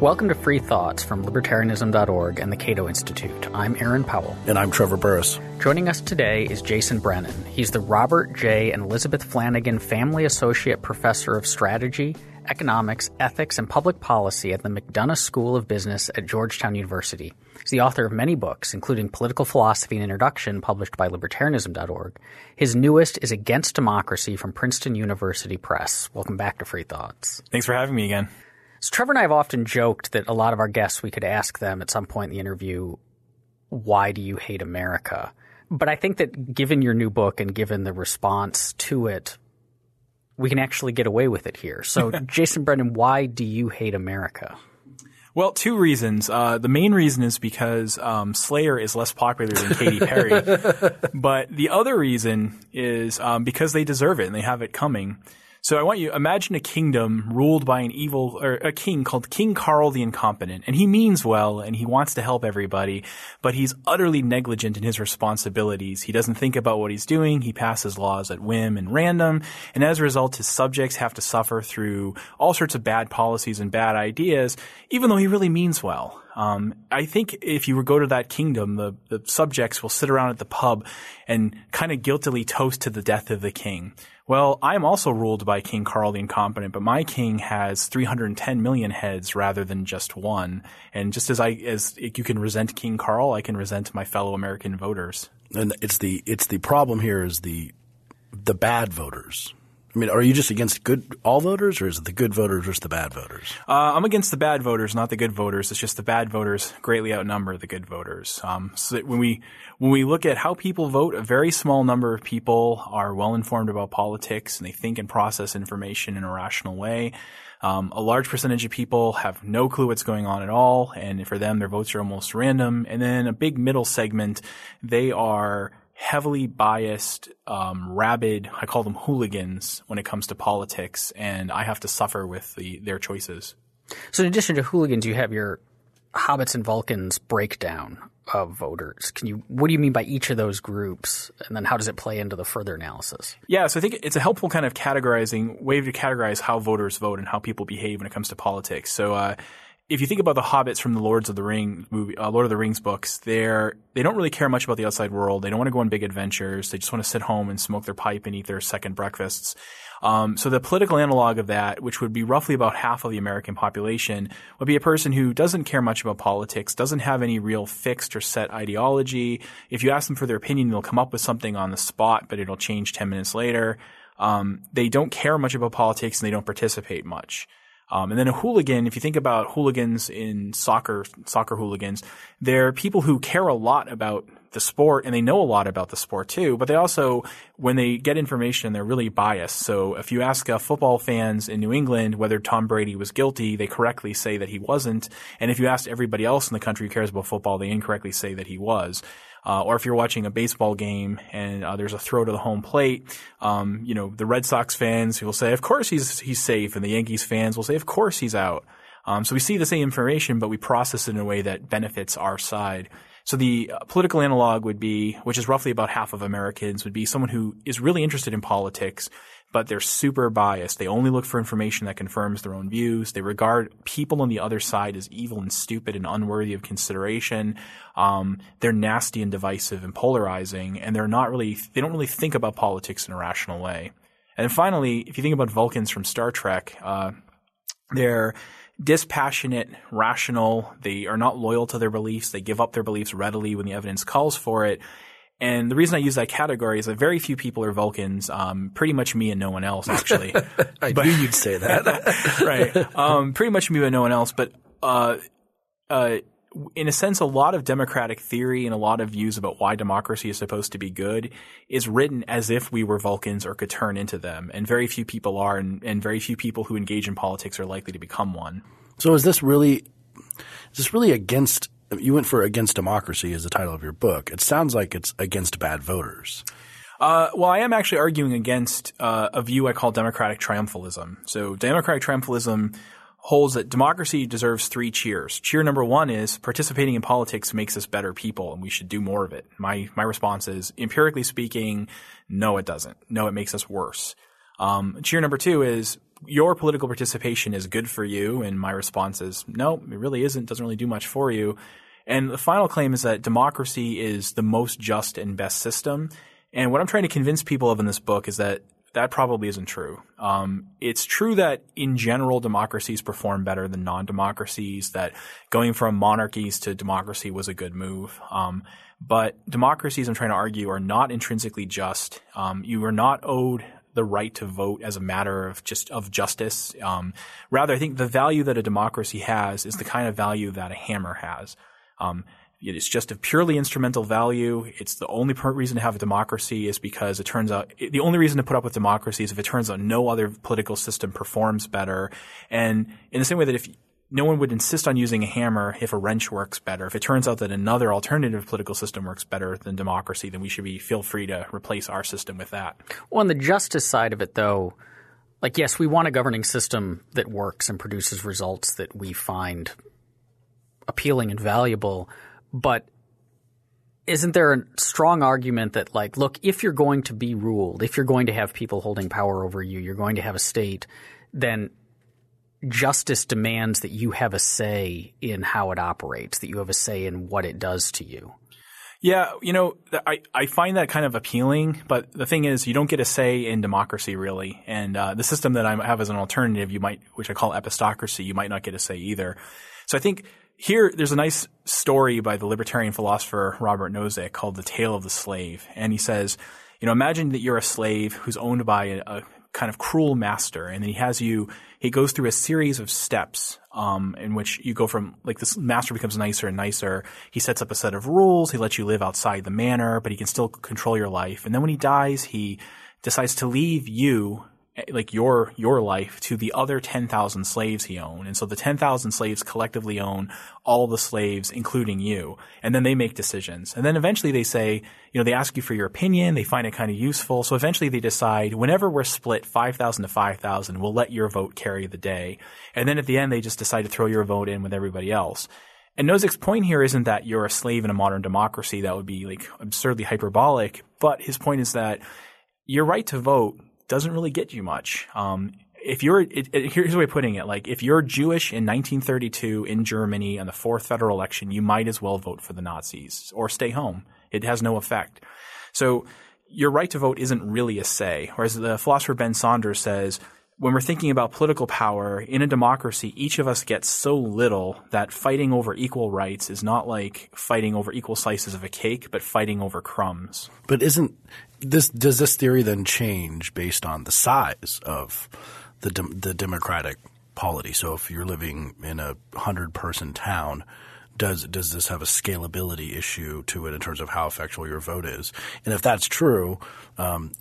Welcome to Free Thoughts from Libertarianism.org and the Cato Institute. I'm Aaron Powell. And I'm Trevor Burrus. Joining us today is Jason Brennan. He's the Robert J. and Elizabeth Flanagan Family Associate Professor of Strategy, Economics, Ethics, and Public Policy at the McDonough School of Business at Georgetown University. He's the author of many books, including Political Philosophy An Introduction, published by Libertarianism.org. His newest is Against Democracy from Princeton University Press. Welcome back to Free Thoughts. Thanks for having me again. So Trevor and I have often joked that a lot of our guests, we could ask them at some point in the interview, why do you hate America? But I think that given your new book and given the response to it, we can actually get away with it here. So, Jason Brennan, why do you hate America? Well, two reasons. Uh, the main reason is because um, Slayer is less popular than Katy Perry. but the other reason is um, because they deserve it and they have it coming. So I want you imagine a kingdom ruled by an evil or a king called King Carl the Incompetent, and he means well and he wants to help everybody, but he's utterly negligent in his responsibilities. He doesn't think about what he's doing. He passes laws at whim and random, and as a result, his subjects have to suffer through all sorts of bad policies and bad ideas, even though he really means well. Um, I think if you go to that kingdom, the, the subjects will sit around at the pub and kind of guiltily toast to the death of the king. Well, I'm also ruled by King Carl the Incompetent, but my king has 310 million heads rather than just one. And just as I, as you can resent King Carl, I can resent my fellow American voters. And it's the, it's the problem here is the, the bad voters. I mean, are you just against good all voters, or is it the good voters versus the bad voters? Uh, I'm against the bad voters, not the good voters. It's just the bad voters greatly outnumber the good voters. Um, so when we when we look at how people vote, a very small number of people are well informed about politics and they think and process information in a rational way. Um, a large percentage of people have no clue what's going on at all, and for them, their votes are almost random. And then a big middle segment, they are heavily biased, um, rabid, I call them hooligans when it comes to politics, and I have to suffer with the, their choices. So, in addition to hooligans, you have your hobbits and Vulcans breakdown of voters. Can you? What do you mean by each of those groups, and then how does it play into the further analysis? Yeah, so I think it's a helpful kind of categorizing way to categorize how voters vote and how people behave when it comes to politics. So. Uh, if you think about the hobbits from the Lords of the Ring movie, uh, Lord of the Rings books, they're they don't really care much about the outside world. They don't want to go on big adventures. They just want to sit home and smoke their pipe and eat their second breakfasts. Um, so the political analog of that, which would be roughly about half of the American population, would be a person who doesn't care much about politics, doesn't have any real fixed or set ideology. If you ask them for their opinion, they'll come up with something on the spot, but it'll change ten minutes later. Um, they don't care much about politics and they don't participate much. Um, and then a hooligan, if you think about hooligans in soccer, soccer hooligans, they're people who care a lot about the sport and they know a lot about the sport too, but they also, when they get information, they're really biased. So if you ask uh, football fans in New England whether Tom Brady was guilty, they correctly say that he wasn't. And if you ask everybody else in the country who cares about football, they incorrectly say that he was. Uh, or if you're watching a baseball game and uh, there's a throw to the home plate, um, you know the Red Sox fans will say, "Of course he's he's safe," and the Yankees fans will say, "Of course he's out." Um, so we see the same information, but we process it in a way that benefits our side. So the uh, political analog would be, which is roughly about half of Americans, would be someone who is really interested in politics but they're super biased. They only look for information that confirms their own views. They regard people on the other side as evil and stupid and unworthy of consideration. Um, they're nasty and divisive and polarizing, and they're not really, they don't really think about politics in a rational way. And finally, if you think about Vulcans from Star Trek, uh, they're dispassionate, rational. They are not loyal to their beliefs. They give up their beliefs readily when the evidence calls for it. And the reason I use that category is that very few people are Vulcans. Um, pretty much me and no one else, actually. I but, knew you'd say that. right. Um, pretty much me and no one else. But uh, uh, in a sense, a lot of democratic theory and a lot of views about why democracy is supposed to be good is written as if we were Vulcans or could turn into them. And very few people are, and, and very few people who engage in politics are likely to become one. So is this really is this really against you went for against democracy as the title of your book. It sounds like it's against bad voters. Uh, well, I am actually arguing against uh, a view I call democratic triumphalism. So, democratic triumphalism holds that democracy deserves three cheers. Cheer number one is participating in politics makes us better people, and we should do more of it. My my response is empirically speaking, no, it doesn't. No, it makes us worse. Um, cheer number two is your political participation is good for you. And my response is, no, it really isn't. Doesn't really do much for you. And the final claim is that democracy is the most just and best system. And what I'm trying to convince people of in this book is that that probably isn't true. Um, it's true that in general democracies perform better than non-democracies. That going from monarchies to democracy was a good move. Um, but democracies, I'm trying to argue, are not intrinsically just. Um, you are not owed the right to vote as a matter of just of justice. Um, rather, I think the value that a democracy has is the kind of value that a hammer has. Um, it's just a purely instrumental value. It's the only reason to have a democracy is because it turns out the only reason to put up with democracy is if it turns out no other political system performs better. And in the same way that if no one would insist on using a hammer if a wrench works better. If it turns out that another alternative political system works better than democracy, then we should be feel free to replace our system with that. Well, on the justice side of it, though, like yes, we want a governing system that works and produces results that we find appealing and valuable, but isn't there a strong argument that like look if you're going to be ruled if you're going to have people holding power over you you're going to have a state then justice demands that you have a say in how it operates that you have a say in what it does to you yeah, you know, I, I find that kind of appealing, but the thing is, you don't get a say in democracy really. And uh, the system that I have as an alternative, you might, which I call epistocracy, you might not get a say either. So I think here, there's a nice story by the libertarian philosopher Robert Nozick called The Tale of the Slave. And he says, you know, imagine that you're a slave who's owned by a, a kind of cruel master, and he has you, he goes through a series of steps um, in which you go from, like, this master becomes nicer and nicer. He sets up a set of rules. He lets you live outside the manor, but he can still control your life. And then when he dies, he decides to leave you Eh, like your your life to the other 10,000 slaves he owned. And so the 10,000 slaves collectively own all the slaves including you. And then they make decisions. And then eventually they say, you know, they ask you for your opinion, they find it kind of useful. So eventually they decide whenever we're split 5,000 to 5,000, we'll let your vote carry the day. And then at the end they just decide to throw your vote in with everybody else. And Nozick's point here isn't that you're a slave in a modern democracy. That would be like absurdly hyperbolic. But his point is that your right to vote doesn't really get you much. Um, if you're, it, it, here's the way of putting it: like if you're Jewish in 1932 in Germany on the fourth federal election, you might as well vote for the Nazis or stay home. It has no effect. So your right to vote isn't really a say. Whereas the philosopher Ben Saunders says, when we're thinking about political power in a democracy, each of us gets so little that fighting over equal rights is not like fighting over equal slices of a cake, but fighting over crumbs. But isn't this does this theory then change based on the size of the de- the democratic polity? So if you're living in a hundred person town, does does this have a scalability issue to it in terms of how effectual your vote is? And if that's true, um,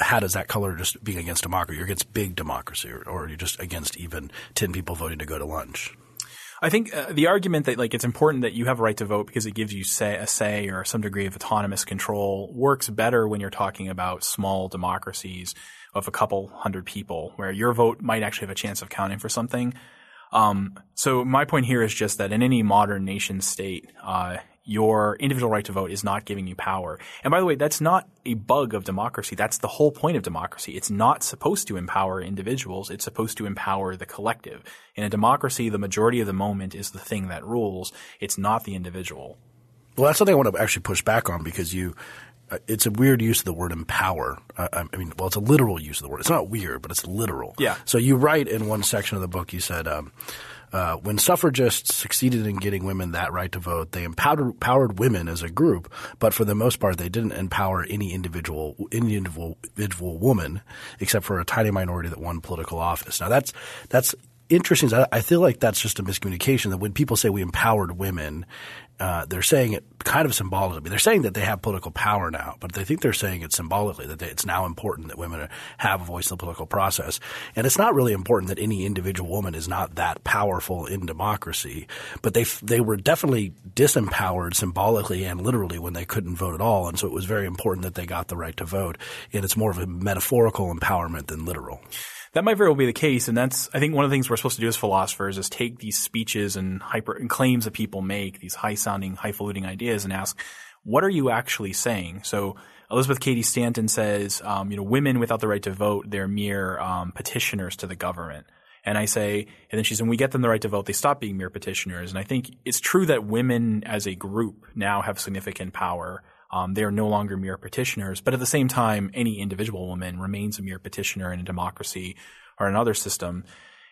how does that color just being against democracy? You're against big democracy, or, or you're just against even ten people voting to go to lunch. I think uh, the argument that like it's important that you have a right to vote because it gives you say a say or some degree of autonomous control works better when you're talking about small democracies of a couple hundred people, where your vote might actually have a chance of counting for something. Um, so my point here is just that in any modern nation state, uh, your individual right to vote is not giving you power. And by the way, that's not a bug of democracy. That's the whole point of democracy. It's not supposed to empower individuals. It's supposed to empower the collective. In a democracy, the majority of the moment is the thing that rules. It's not the individual. Well, that's something I want to actually push back on because you, uh, it's a weird use of the word empower. Uh, I mean, well, it's a literal use of the word. It's not weird, but it's literal. Yeah. So you write in one section of the book, you said, um, uh, when suffragists succeeded in getting women that right to vote, they empowered, empowered women as a group, but for the most part, they didn't empower any individual, any individual, woman, except for a tiny minority that won political office. Now that's that's interesting. I feel like that's just a miscommunication. That when people say we empowered women, uh, they're saying it kind of symbolically. They're saying that they have political power now, but they think they're saying it symbolically that they, it's now important that women have a voice in the political process. And it's not really important that any individual woman is not that powerful in democracy, but they they were definitely disempowered symbolically and literally when they couldn't vote at all. And so it was very important that they got the right to vote. And it's more of a metaphorical empowerment than literal. That might very well be the case, and that's I think one of the things we're supposed to do as philosophers is take these speeches and hyper and claims that people make, these high sounding, highfalutin ideas, and ask, what are you actually saying? So Elizabeth Cady Stanton says, um, you know, women without the right to vote, they're mere um, petitioners to the government. And I say, and then she says, when we get them the right to vote, they stop being mere petitioners. And I think it's true that women as a group now have significant power. Um, they are no longer mere petitioners, but at the same time, any individual woman remains a mere petitioner in a democracy or another system.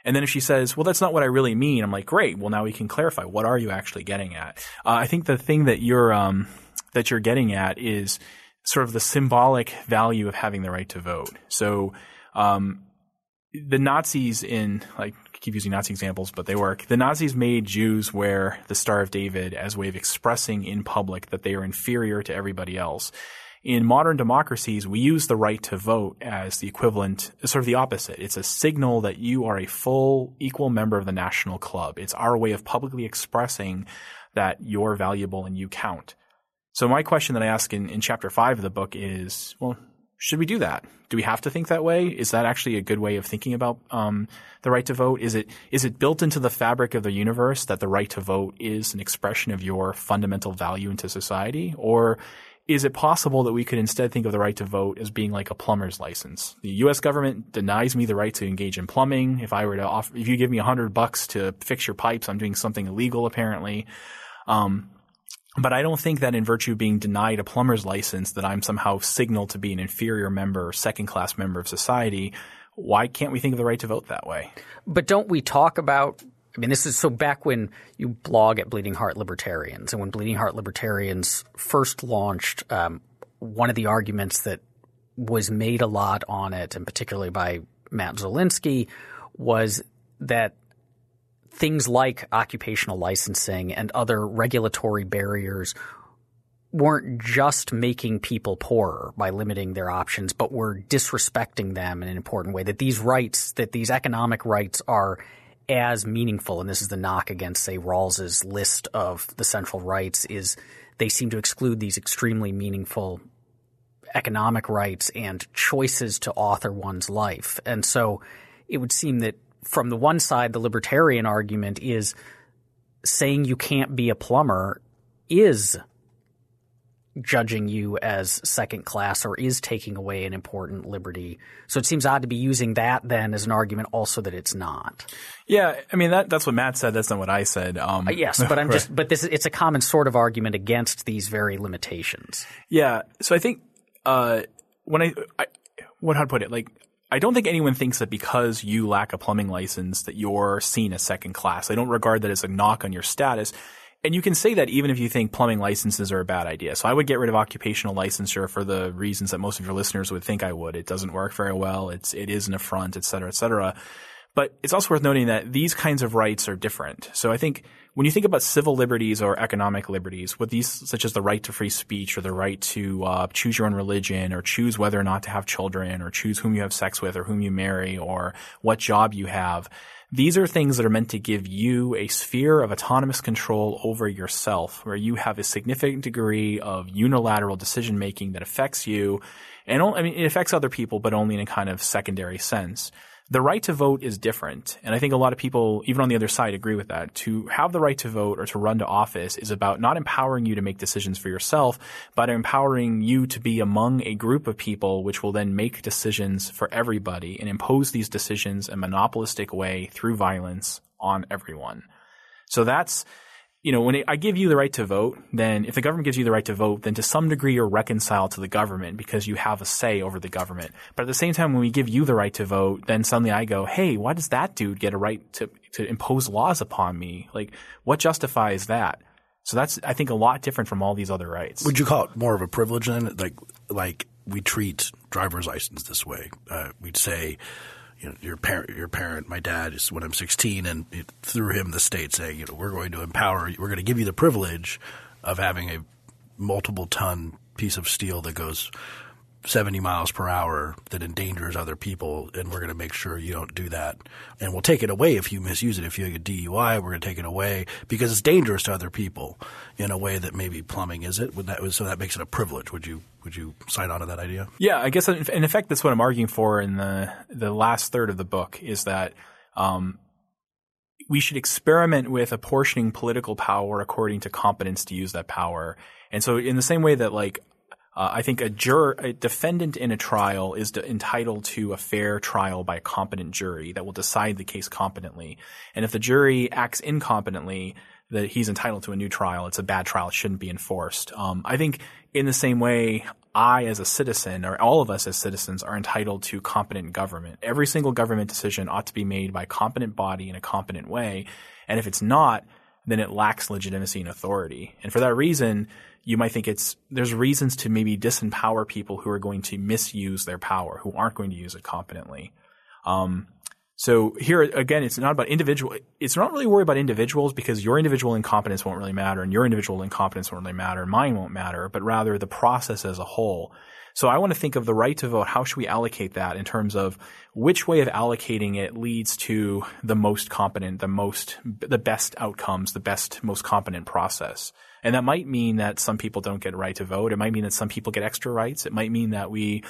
And then if she says, well, that's not what I really mean, I'm like, great. Well, now we can clarify. What are you actually getting at? Uh, I think the thing that you're, um, that you're getting at is sort of the symbolic value of having the right to vote. So, um, the Nazis in like Keep using Nazi examples, but they work. The Nazis made Jews wear the Star of David as a way of expressing in public that they are inferior to everybody else. In modern democracies, we use the right to vote as the equivalent, sort of the opposite. It's a signal that you are a full, equal member of the national club. It's our way of publicly expressing that you're valuable and you count. So my question that I ask in, in chapter five of the book is, well, should we do that? Do we have to think that way? Is that actually a good way of thinking about um, the right to vote? Is it is it built into the fabric of the universe that the right to vote is an expression of your fundamental value into society, or is it possible that we could instead think of the right to vote as being like a plumber's license? The U.S. government denies me the right to engage in plumbing. If I were to offer, if you give me a hundred bucks to fix your pipes, I'm doing something illegal apparently. Um, but I don't think that in virtue of being denied a plumber's license that I'm somehow signaled to be an inferior member, or second class member of society. Why can't we think of the right to vote that way? But don't we talk about I mean, this is so back when you blog at Bleeding Heart Libertarians, and when Bleeding Heart Libertarians first launched, um, one of the arguments that was made a lot on it, and particularly by Matt Zwolinski, was that things like occupational licensing and other regulatory barriers weren't just making people poorer by limiting their options, but were disrespecting them in an important way. That these rights, that these economic rights are as meaningful, and this is the knock against, say, Rawls's list of the central rights, is they seem to exclude these extremely meaningful economic rights and choices to author one's life. And so it would seem that from the one side, the libertarian argument is saying you can't be a plumber is judging you as second class or is taking away an important liberty. So it seems odd to be using that then as an argument also that it's not. Yeah, I mean that that's what Matt said. That's not what I said. Um, uh, yes, but I'm right. just but this it's a common sort of argument against these very limitations. Yeah, so I think uh, when I, I what how to put it like I don't think anyone thinks that because you lack a plumbing license that you're seen as second class. I don't regard that as a knock on your status. And you can say that even if you think plumbing licenses are a bad idea. So I would get rid of occupational licensure for the reasons that most of your listeners would think I would. It doesn't work very well. It's, it is an affront, et cetera, et cetera. But it's also worth noting that these kinds of rights are different. So I think when you think about civil liberties or economic liberties, what these, such as the right to free speech or the right to uh, choose your own religion or choose whether or not to have children or choose whom you have sex with or whom you marry or what job you have, these are things that are meant to give you a sphere of autonomous control over yourself, where you have a significant degree of unilateral decision making that affects you. And I mean, it affects other people, but only in a kind of secondary sense the right to vote is different. And I think a lot of people, even on the other side, agree with that. To have the right to vote or to run to office is about not empowering you to make decisions for yourself, but empowering you to be among a group of people which will then make decisions for everybody and impose these decisions in a monopolistic way through violence on everyone. So that's you know, when it, I give you the right to vote, then if the government gives you the right to vote, then to some degree you're reconciled to the government because you have a say over the government. But at the same time, when we give you the right to vote, then suddenly I go, hey, why does that dude get a right to, to impose laws upon me? Like, what justifies that? So that's, I think, a lot different from all these other rights. Would you call it more of a privilege then? Like, like we treat driver's license this way. Uh, we'd say, you know, your parent, your parent, my dad is when I'm 16, and through him the state saying, you know, we're going to empower, we're going to give you the privilege of having a multiple ton piece of steel that goes 70 miles per hour that endangers other people, and we're going to make sure you don't do that. And we'll take it away if you misuse it. If you get a DUI, we're going to take it away because it's dangerous to other people in a way that maybe plumbing is it. Would that, so that makes it a privilege. Would you would you sign on to that idea? Yeah, I guess in effect that's what I'm arguing for in the the last third of the book is that. Um, we should experiment with apportioning political power according to competence to use that power. And so in the same way that like Uh, I think a juror, a defendant in a trial is de- entitled to a fair trial by a competent jury that will decide the case competently. And if the jury acts incompetently, that he's entitled to a new trial. It's a bad trial. It shouldn't be enforced. Um, I think in the same way, I as a citizen or all of us as citizens are entitled to competent government. Every single government decision ought to be made by a competent body in a competent way. And if it's not, then it lacks legitimacy and authority. And for that reason, you might think it's there's reasons to maybe disempower people who are going to misuse their power, who aren't going to use it competently. Um, so here again, it's not about individual. It's not really worried about individuals because your individual incompetence won't really matter, and your individual incompetence won't really matter, and mine won't matter. But rather the process as a whole. So I want to think of the right to vote. How should we allocate that in terms of which way of allocating it leads to the most competent, the most, the best outcomes, the best, most competent process? And that might mean that some people don't get a right to vote. It might mean that some people get extra rights. It might mean that we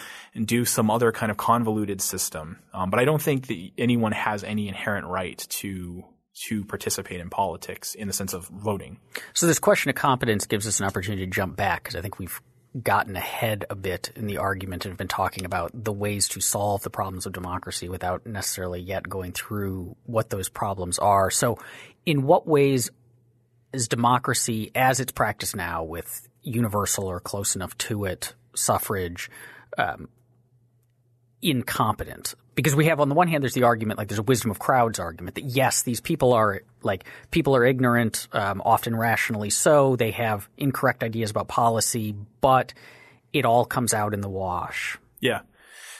do some other kind of convoluted system. Um, but I don't think that anyone has any inherent right to to participate in politics in the sense of voting. So this question of competence gives us an opportunity to jump back because I think we've gotten ahead a bit in the argument and have been talking about the ways to solve the problems of democracy without necessarily yet going through what those problems are. So in what ways is democracy as it's practiced now with universal or close enough to it suffrage um, incompetent? Because we have on the one hand, there's the argument, like there's a wisdom of crowds argument that yes, these people are like people are ignorant, um, often rationally so. They have incorrect ideas about policy, but it all comes out in the wash. Yeah.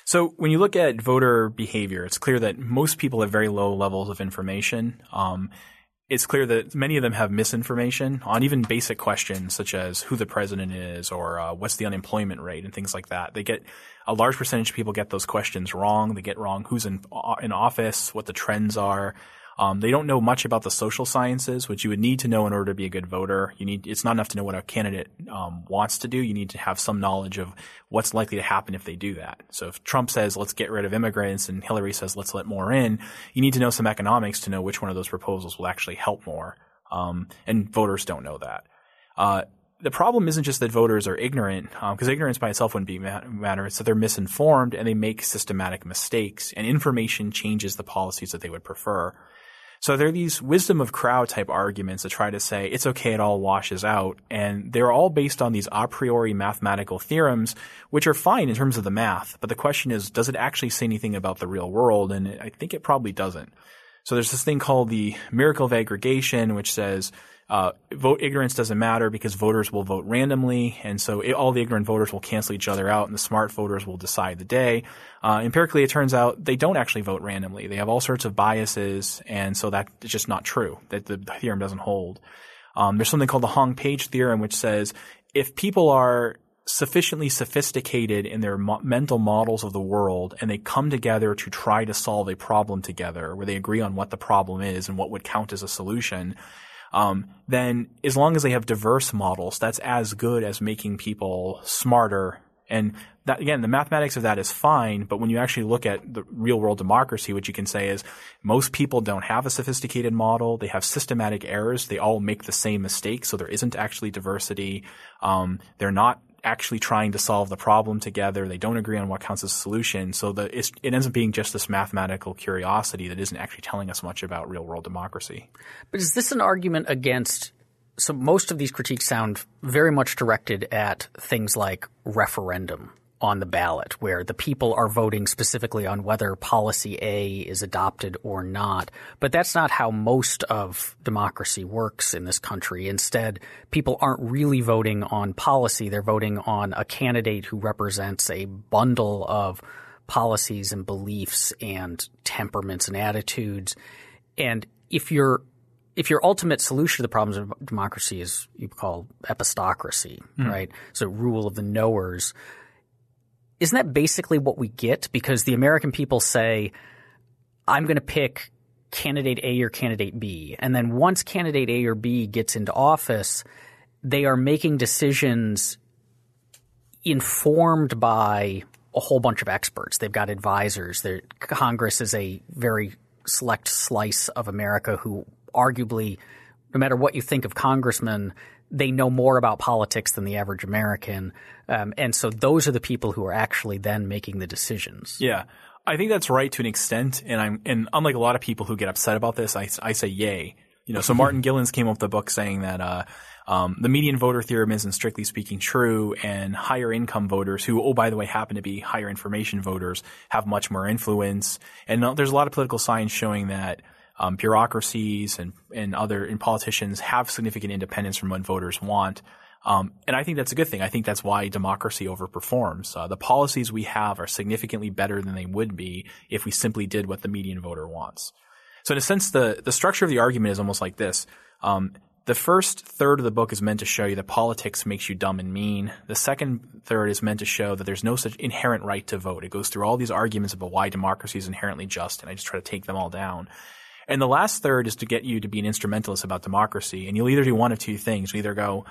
So when you look at voter behavior, it's clear that most people have very low levels of information. Um, it's clear that many of them have misinformation on even basic questions such as who the president is or uh, what's the unemployment rate and things like that. They get a large percentage of people get those questions wrong. They get wrong who's in in office, what the trends are. Um, they don't know much about the social sciences, which you would need to know in order to be a good voter. You need it's not enough to know what a candidate um, wants to do. You need to have some knowledge of what's likely to happen if they do that. So if Trump says let's get rid of immigrants and Hillary says let's let more in, you need to know some economics to know which one of those proposals will actually help more. Um, and voters don't know that. Uh, the problem isn't just that voters are ignorant, because um, ignorance by itself wouldn't be matter. It's that they're misinformed and they make systematic mistakes, and information changes the policies that they would prefer. So there are these wisdom of crowd type arguments that try to say it's okay, it all washes out. And they're all based on these a priori mathematical theorems, which are fine in terms of the math. But the question is, does it actually say anything about the real world? And I think it probably doesn't. So there's this thing called the miracle of aggregation, which says uh, vote ignorance doesn't matter because voters will vote randomly, and so it, all the ignorant voters will cancel each other out, and the smart voters will decide the day. Uh, empirically, it turns out they don't actually vote randomly. They have all sorts of biases, and so that's just not true. That the theorem doesn't hold. Um, there's something called the Hong Page theorem, which says if people are sufficiently sophisticated in their mo- mental models of the world and they come together to try to solve a problem together where they agree on what the problem is and what would count as a solution, um, then as long as they have diverse models, that's as good as making people smarter. And that again, the mathematics of that is fine, but when you actually look at the real world democracy, what you can say is most people don't have a sophisticated model. They have systematic errors. They all make the same mistakes, so there isn't actually diversity. Um, they're not actually trying to solve the problem together. They don't agree on what counts as a solution. So the, it ends up being just this mathematical curiosity that isn't actually telling us much about real world democracy. But is this an argument against? So most of these critiques sound very much directed at things like referendum on the ballot where the people are voting specifically on whether policy A is adopted or not. But that's not how most of democracy works in this country. Instead, people aren't really voting on policy. They're voting on a candidate who represents a bundle of policies and beliefs and temperaments and attitudes. And if your if your ultimate solution to the problems of democracy is you call epistocracy, mm. right? So rule of the knowers, isn't that basically what we get? Because the American people say, I'm going to pick candidate A or candidate B. And then once candidate A or B gets into office, they are making decisions informed by a whole bunch of experts. They've got advisors. Their, Congress is a very select slice of America who arguably, no matter what you think of congressmen, they know more about politics than the average American. Um, and so those are the people who are actually then making the decisions. Yeah. I think that's right to an extent. And I'm, and unlike a lot of people who get upset about this, I, I say yay. You know, so Martin Gilens came up with a book saying that, uh, um, the median voter theorem isn't strictly speaking true, and higher income voters, who, oh, by the way, happen to be higher information voters, have much more influence. And uh, there's a lot of political science showing that um, bureaucracies and, and other and politicians have significant independence from what voters want. Um, and I think that's a good thing. I think that's why democracy overperforms. Uh, the policies we have are significantly better than they would be if we simply did what the median voter wants. So in a sense, the, the structure of the argument is almost like this. Um, the first third of the book is meant to show you that politics makes you dumb and mean. The second third is meant to show that there's no such inherent right to vote. It goes through all these arguments about why democracy is inherently just, and I just try to take them all down. And the last third is to get you to be an instrumentalist about democracy. And you'll either do one of two things. You either go,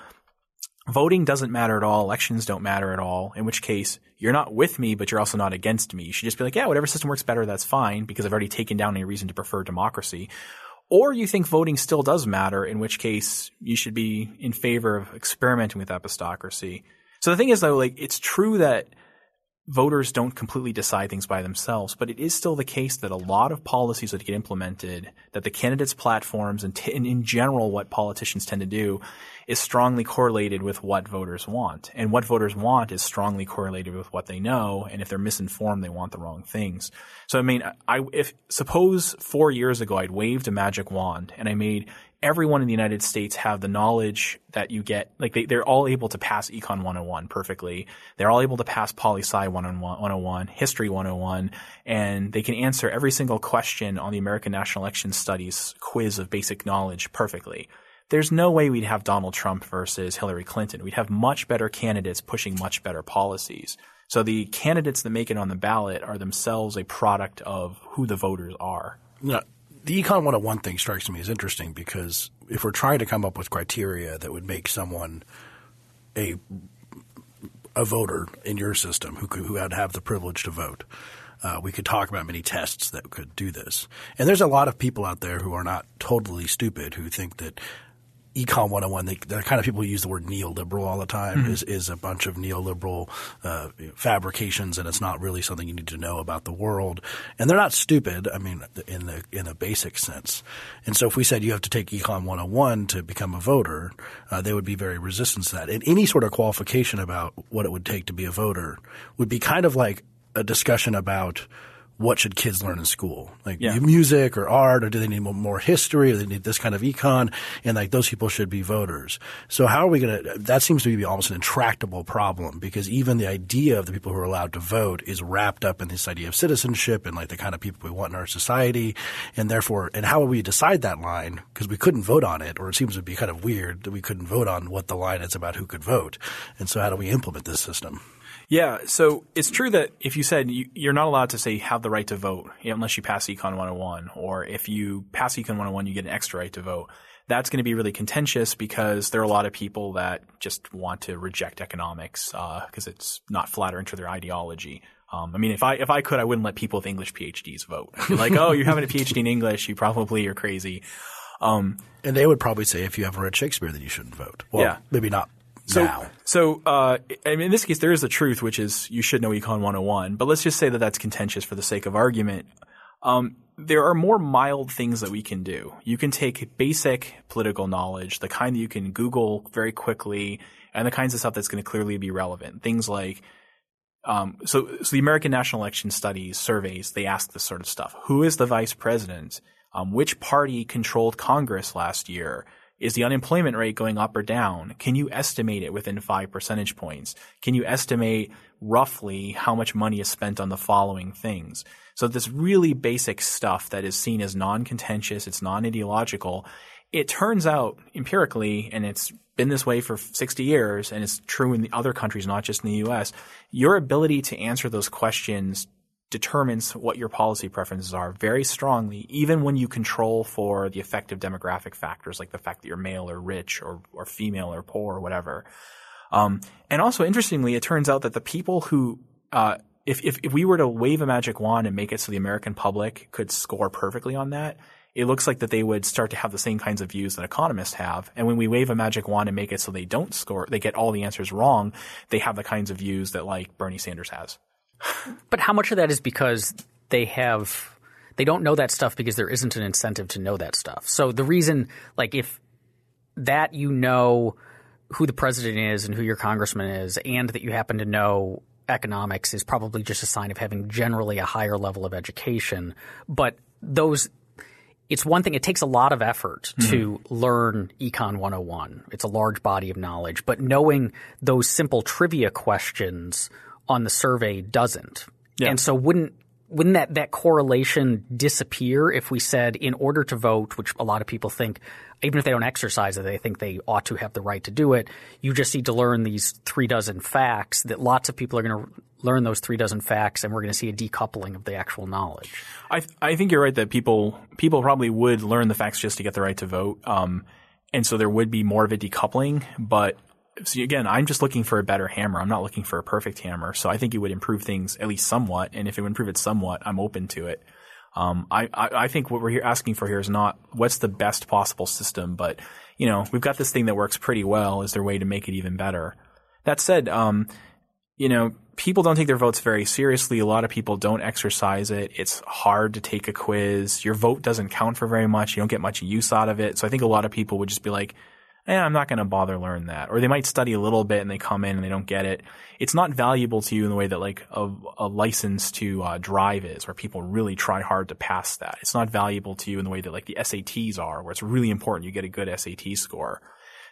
voting doesn't matter at all, elections don't matter at all, in which case you're not with me, but you're also not against me. You should just be like, yeah, whatever system works better, that's fine, because I've already taken down any reason to prefer democracy. Or you think voting still does matter, in which case you should be in favor of experimenting with epistocracy. So the thing is though, like, it's true that voters don't completely decide things by themselves, but it is still the case that a lot of policies that get implemented, that the candidates' platforms and, t- and in general what politicians tend to do is strongly correlated with what voters want. And what voters want is strongly correlated with what they know. And if they're misinformed, they want the wrong things. So I mean, I, if suppose four years ago I'd waved a magic wand and I made everyone in the United States have the knowledge that you get. Like they, they're all able to pass Econ 101 perfectly. They're all able to pass Poli Sci 101, History 101, and they can answer every single question on the American National Election Studies quiz of basic knowledge perfectly there's no way we'd have Donald Trump versus Hillary Clinton. We'd have much better candidates pushing much better policies. So the candidates that make it on the ballot are themselves a product of who the voters are. Yeah. The Econ 101 thing strikes me as interesting because if we're trying to come up with criteria that would make someone a a voter in your system who could, who would have the privilege to vote, uh, we could talk about many tests that could do this. And there's a lot of people out there who are not totally stupid who think that Econ 101, they, the kind of people who use the word neoliberal all the time mm-hmm. is, is a bunch of neoliberal uh, fabrications, and it's not really something you need to know about the world. And they're not stupid, I mean, in the in a basic sense. And so if we said you have to take Econ 101 to become a voter, uh, they would be very resistant to that. And any sort of qualification about what it would take to be a voter would be kind of like a discussion about – what should kids learn in school? Like yeah. music or art, or do they need more history, or they need this kind of econ? And like those people should be voters. So how are we going to? That seems to be almost an intractable problem because even the idea of the people who are allowed to vote is wrapped up in this idea of citizenship and like the kind of people we want in our society, and therefore, and how will we decide that line? Because we couldn't vote on it, or it seems to be kind of weird that we couldn't vote on what the line is about who could vote. And so, how do we implement this system? Yeah, so it's true that if you said you, are not allowed to say have the right to vote unless you pass Econ 101, or if you pass Econ 101, you get an extra right to vote. That's going to be really contentious because there are a lot of people that just want to reject economics because uh, it's not flattering to their ideology. Um, I mean, if I if I could, I wouldn't let people with English PhDs vote. Like, oh, you're having a PhD in English, you probably are crazy. Um, and they would probably say if you haven't read Shakespeare, then you shouldn't vote. Well, yeah. maybe not so, now. So, uh, I mean, in this case, there is the truth, which is you should know Econ 101. But let's just say that that's contentious for the sake of argument. Um, there are more mild things that we can do. You can take basic political knowledge, the kind that you can Google very quickly, and the kinds of stuff that's going to clearly be relevant. Things like, um, so, so the American National Election Studies surveys, they ask this sort of stuff. Who is the vice president? Um, which party controlled Congress last year? Is the unemployment rate going up or down? Can you estimate it within five percentage points? Can you estimate roughly how much money is spent on the following things? So this really basic stuff that is seen as non-contentious, it's non-ideological. It turns out empirically, and it's been this way for 60 years, and it's true in the other countries, not just in the US, your ability to answer those questions determines what your policy preferences are very strongly, even when you control for the effective demographic factors like the fact that you're male or rich or, or female or poor or whatever. Um, and also, interestingly, it turns out that the people who, uh, if, if, if we were to wave a magic wand and make it so the American public could score perfectly on that, it looks like that they would start to have the same kinds of views that economists have. And when we wave a magic wand and make it so they don't score, they get all the answers wrong, they have the kinds of views that like Bernie Sanders has. But how much of that is because they have they don't know that stuff because there isn't an incentive to know that stuff. So the reason like if that you know who the president is and who your congressman is and that you happen to know economics is probably just a sign of having generally a higher level of education. But those it's one thing, it takes a lot of effort mm-hmm. to learn Econ 101. It's a large body of knowledge, but knowing those simple trivia questions on the survey doesn't. Yeah. And so wouldn't wouldn't that, that correlation disappear if we said in order to vote, which a lot of people think, even if they don't exercise it, they think they ought to have the right to do it. You just need to learn these three dozen facts that lots of people are going to learn those three dozen facts and we're going to see a decoupling of the actual knowledge. I, I think you're right that people, people probably would learn the facts just to get the right to vote. Um, and so there would be more of a decoupling, but see again, I'm just looking for a better hammer. I'm not looking for a perfect hammer. So I think it would improve things at least somewhat. And if it would improve it somewhat, I'm open to it. Um, I, I, I, think what we're here asking for here is not what's the best possible system, but you know, we've got this thing that works pretty well. Is there a way to make it even better? That said, um, you know, people don't take their votes very seriously. A lot of people don't exercise it. It's hard to take a quiz. Your vote doesn't count for very much. You don't get much use out of it. So I think a lot of people would just be like, eh, I'm not going to bother learn that. Or they might study a little bit and they come in and they don't get it. It's not valuable to you in the way that like a, a license to uh, drive is, where people really try hard to pass that. It's not valuable to you in the way that like the SATs are, where it's really important you get a good SAT score.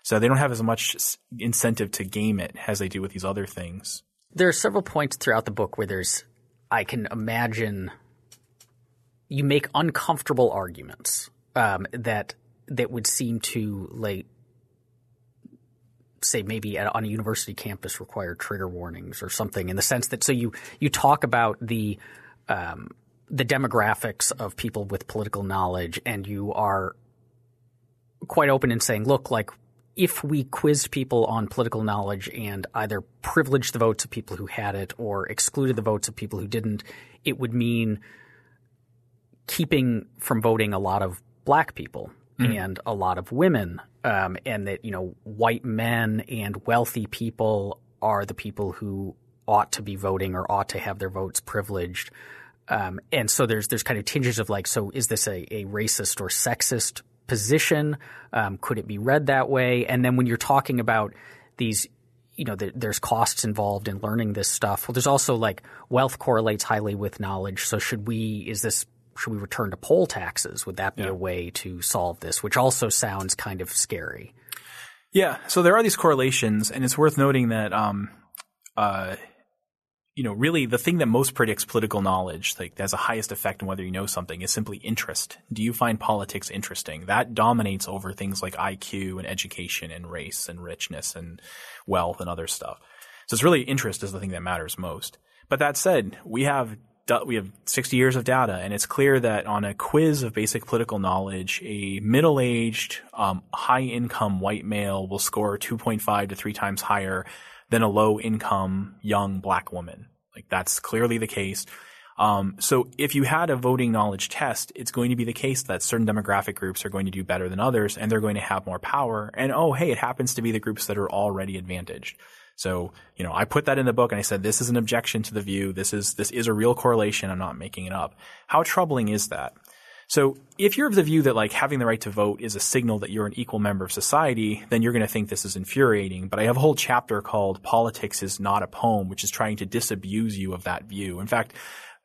So they don't have as much incentive to game it as they do with these other things. There are several points throughout the book where there's, I can imagine, you make uncomfortable arguments um, that that would seem to like say maybe at, on a university campus require trigger warnings or something in the sense that so you you talk about the um, the demographics of people with political knowledge and you are quite open in saying look like if we quizzed people on political knowledge and either privileged the votes of people who had it or excluded the votes of people who didn't, it would mean keeping from voting a lot of black people mm. and a lot of women um, and that you know white men and wealthy people are the people who ought to be voting or ought to have their votes privileged. Um, and so there's there's kind of tinges of like, so is this a, a racist or sexist position? Um, could it be read that way? And then when you're talking about these, you know, the, there's costs involved in learning this stuff. Well, there's also like wealth correlates highly with knowledge. So should we? Is this should we return to poll taxes? Would that be yeah. a way to solve this? Which also sounds kind of scary. Yeah. So there are these correlations, and it's worth noting that, um, uh, you know, really the thing that most predicts political knowledge, like has the highest effect on whether you know something, is simply interest. Do you find politics interesting? That dominates over things like IQ and education and race and richness and wealth and other stuff. So it's really interest is the thing that matters most. But that said, we have we have 60 years of data, and it's clear that on a quiz of basic political knowledge, a middle-aged, um, high-income white male will score 2.5 to three times higher than a low-income young black woman. Like that's clearly the case. Um, so if you had a voting knowledge test, it's going to be the case that certain demographic groups are going to do better than others, and they're going to have more power. And oh, hey, it happens to be the groups that are already advantaged. So, you know, I put that in the book and I said, this is an objection to the view. This is, this is a real correlation. I'm not making it up. How troubling is that? So if you're of the view that like having the right to vote is a signal that you're an equal member of society, then you're going to think this is infuriating. But I have a whole chapter called Politics is Not a Poem, which is trying to disabuse you of that view. In fact,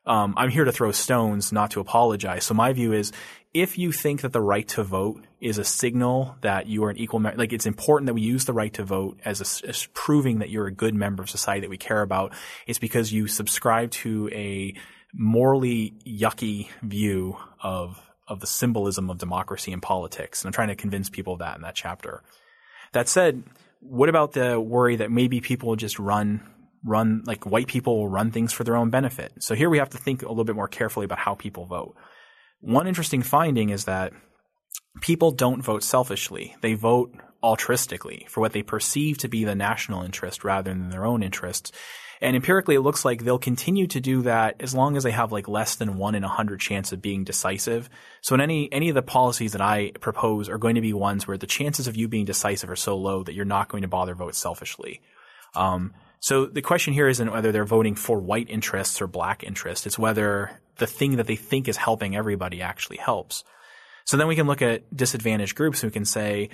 um, I'm here to throw stones, not to apologize. So my view is if you think that the right to vote is a signal that you are an equal, me- like it's important that we use the right to vote as, a, as proving that you're a good member of society that we care about, it's because you subscribe to a morally yucky view of of the symbolism of democracy and politics. And I'm trying to convince people of that in that chapter. That said, what about the worry that maybe people just run run like white people will run things for their own benefit? So here we have to think a little bit more carefully about how people vote. One interesting finding is that people don't vote selfishly. They vote altruistically for what they perceive to be the national interest rather than their own interests. And empirically, it looks like they'll continue to do that as long as they have like less than one in a hundred chance of being decisive. So in any, any of the policies that I propose are going to be ones where the chances of you being decisive are so low that you're not going to bother vote selfishly. Um, so the question here isn't whether they're voting for white interests or black interests. It's whether the thing that they think is helping everybody actually helps. So then we can look at disadvantaged groups and we can say,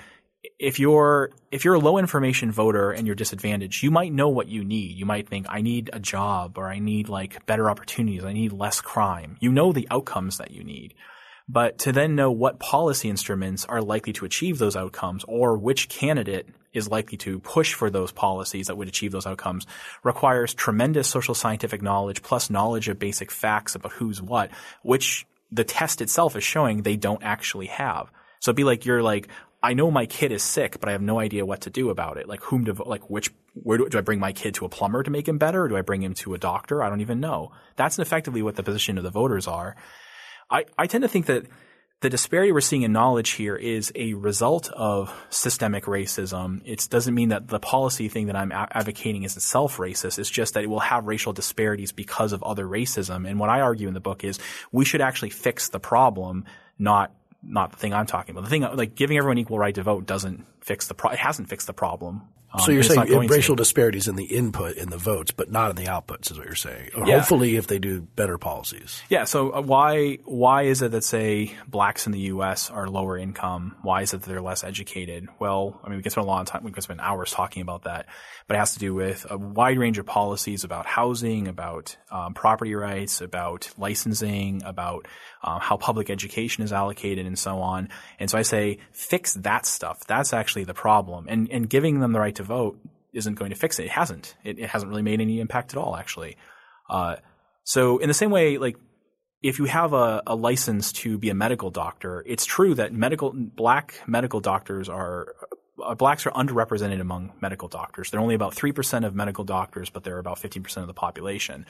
if you're if you're a low information voter and you're disadvantaged, you might know what you need. You might think I need a job or I need like better opportunities, I need less crime. You know the outcomes that you need. But to then know what policy instruments are likely to achieve those outcomes or which candidate is likely to push for those policies that would achieve those outcomes requires tremendous social scientific knowledge plus knowledge of basic facts about who's what, which the test itself is showing they don't actually have. So it'd be like you're like, I know my kid is sick, but I have no idea what to do about it. Like whom to, like which, where do, do I bring my kid to a plumber to make him better? Or do I bring him to a doctor? I don't even know. That's effectively what the position of the voters are. I, I tend to think that the disparity we're seeing in knowledge here is a result of systemic racism. It doesn't mean that the policy thing that I'm advocating is itself racist. It's just that it will have racial disparities because of other racism. And what I argue in the book is we should actually fix the problem, not not the thing I'm talking about. The thing like giving everyone equal right to vote doesn't fix the pro- it hasn't fixed the problem. Um, so you're saying racial to. disparities in the input in the votes, but not in the outputs, is what you're saying. Or yeah. Hopefully, if they do better policies. Yeah. So uh, why why is it that say blacks in the U.S. are lower income? Why is it that they're less educated? Well, I mean, we can spend a lot of time, we can spend hours talking about that, but it has to do with a wide range of policies about housing, about um, property rights, about licensing, about um, how public education is allocated, and so on. And so I say fix that stuff. That's actually the problem, and and giving them the right to vote isn't going to fix it. It hasn't. It, it hasn't really made any impact at all, actually. Uh, so in the same way, like if you have a, a, license to be a medical doctor, it's true that medical black medical doctors are uh, blacks are underrepresented among medical doctors. They're only about three percent of medical doctors, but they're about fifteen percent of the population.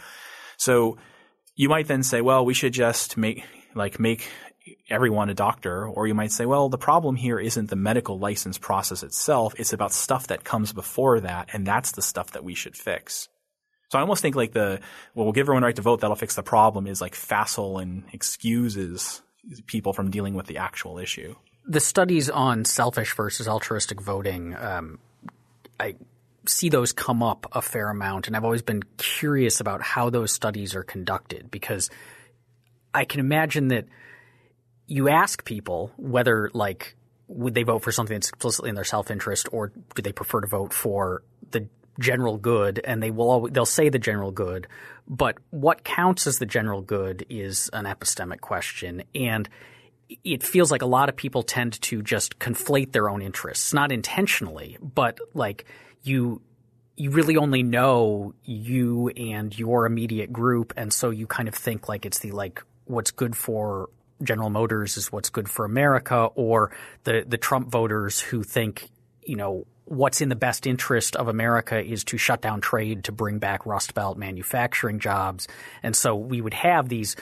So you might then say, well, we should just make like make everyone a doctor, or you might say, well, the problem here isn't the medical license process itself. It's about stuff that comes before that, and that's the stuff that we should fix. So I almost think like the, well, we'll give everyone right to vote, that'll fix the problem is like facile and excuses people from dealing with the actual issue. The studies on selfish versus altruistic voting, um, I see those come up a fair amount, and I've always been curious about how those studies are conducted because I can imagine that – you ask people whether like would they vote for something that's explicitly in their self-interest or do they prefer to vote for the general good? And they will always, they'll say the general good but what counts as the general good is an epistemic question. And it feels like a lot of people tend to just conflate their own interests not intentionally but like you you really only know you and your immediate group. And so you kind of think like it's the like what's good for General Motors is what's good for America, or the the Trump voters who think you know what's in the best interest of America is to shut down trade to bring back Rust Belt manufacturing jobs, and so we would have these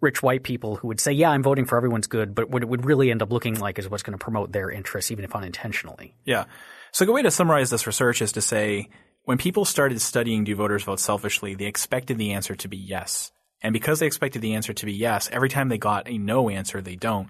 rich white people who would say, "Yeah, I'm voting for everyone's good," but what it would really end up looking like is what's going to promote their interests, even if unintentionally. Yeah. So a good way to summarize this research is to say when people started studying do voters vote selfishly, they expected the answer to be yes. And because they expected the answer to be yes, every time they got a no answer, they don't.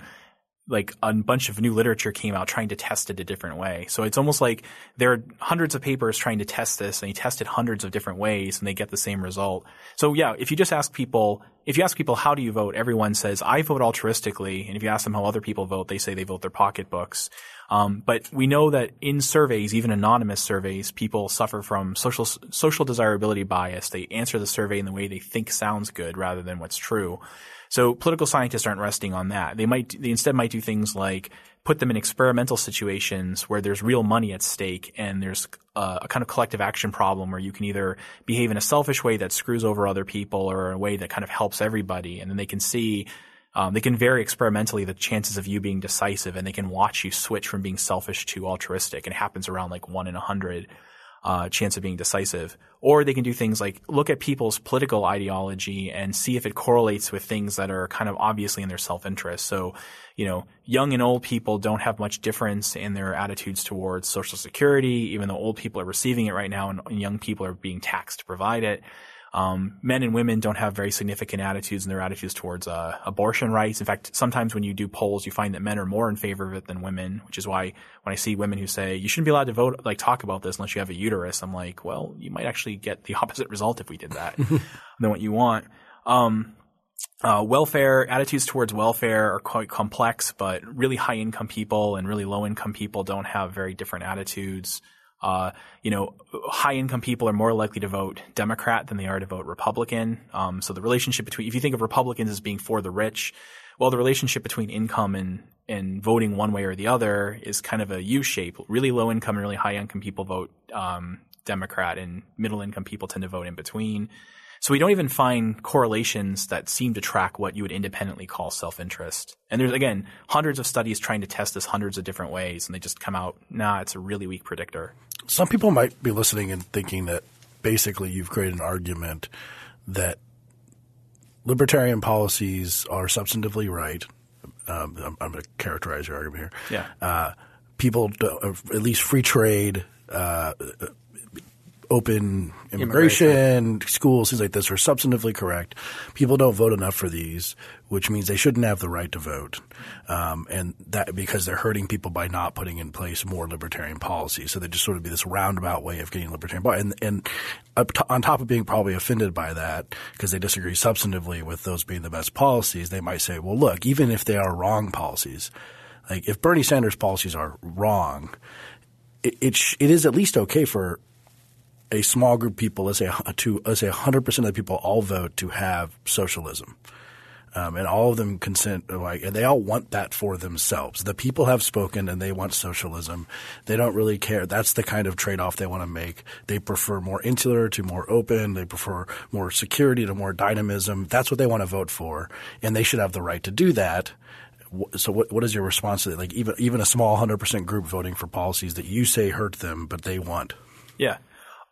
Like a bunch of new literature came out trying to test it a different way. So it's almost like there are hundreds of papers trying to test this and they tested hundreds of different ways and they get the same result. So yeah, if you just ask people, if you ask people how do you vote, everyone says I vote altruistically. And if you ask them how other people vote, they say they vote their pocketbooks. Um, but we know that in surveys, even anonymous surveys, people suffer from social social desirability bias. They answer the survey in the way they think sounds good rather than what's true. So political scientists aren't resting on that. They might they instead might do things like put them in experimental situations where there's real money at stake and there's a, a, kind of collective action problem where you can either behave in a selfish way that screws over other people or a way that kind of helps everybody, and then they can see um, they can vary experimentally the chances of you being decisive, and they can watch you switch from being selfish to altruistic. And it happens around like one in a hundred. uh, chance of being decisive. Or they can do things like look at people's political ideology and see if it correlates with things that are kind of obviously in their self-interest. So, you know, young and old people don't have much difference in their attitudes towards Social Security, even though old people are receiving it right now and young people are being taxed to provide it. Um, men and women don't have very significant attitudes in their attitudes towards uh, abortion rights. In fact, sometimes when you do polls, you find that men are more in favor of it than women, which is why when I see women who say you shouldn't be allowed to vote, like talk about this unless you have a uterus, I'm like, well, you might actually get the opposite result if we did that than what you want. Um, uh, welfare attitudes towards welfare are quite complex, but really high income people and really low income people don't have very different attitudes. Uh, you know, high income people are more likely to vote Democrat than they are to vote Republican. Um, so the relationship between, if you think of Republicans as being for the rich, well, the relationship between income and, and voting one way or the other is kind of a U shape. Really low income and really high income people vote, um, Democrat and middle income people tend to vote in between. So we don't even find correlations that seem to track what you would independently call self-interest. And there's again hundreds of studies trying to test this hundreds of different ways, and they just come out, nah, it's a really weak predictor. Some people might be listening and thinking that basically you've created an argument that libertarian policies are substantively right. Um, I'm, I'm going to characterize your argument here. Yeah. Uh, people, at least free trade, uh, open immigration, immigration, schools, things like this are substantively correct. People don't vote enough for these, which means they shouldn't have the right to vote, um, and that because they're hurting people by not putting in place more libertarian policies. So they just sort of be this roundabout way of getting libertarian, and and on top of being probably offended by that because they disagree substantively with those being the best policies, they might say, well, look, even if they are wrong policies, like if Bernie Sanders' policies are wrong. It, it, it is at least okay for a small group of people, let's say to let's say 100 percent of the people all vote to have socialism. Um, and all of them consent like and they all want that for themselves. The people have spoken and they want socialism. They don't really care. That's the kind of trade-off they want to make. They prefer more insular to more open. They prefer more security to more dynamism. That's what they want to vote for, and they should have the right to do that. So what what is your response to that? Like even even a small 100% group voting for policies that you say hurt them but they want? Yeah.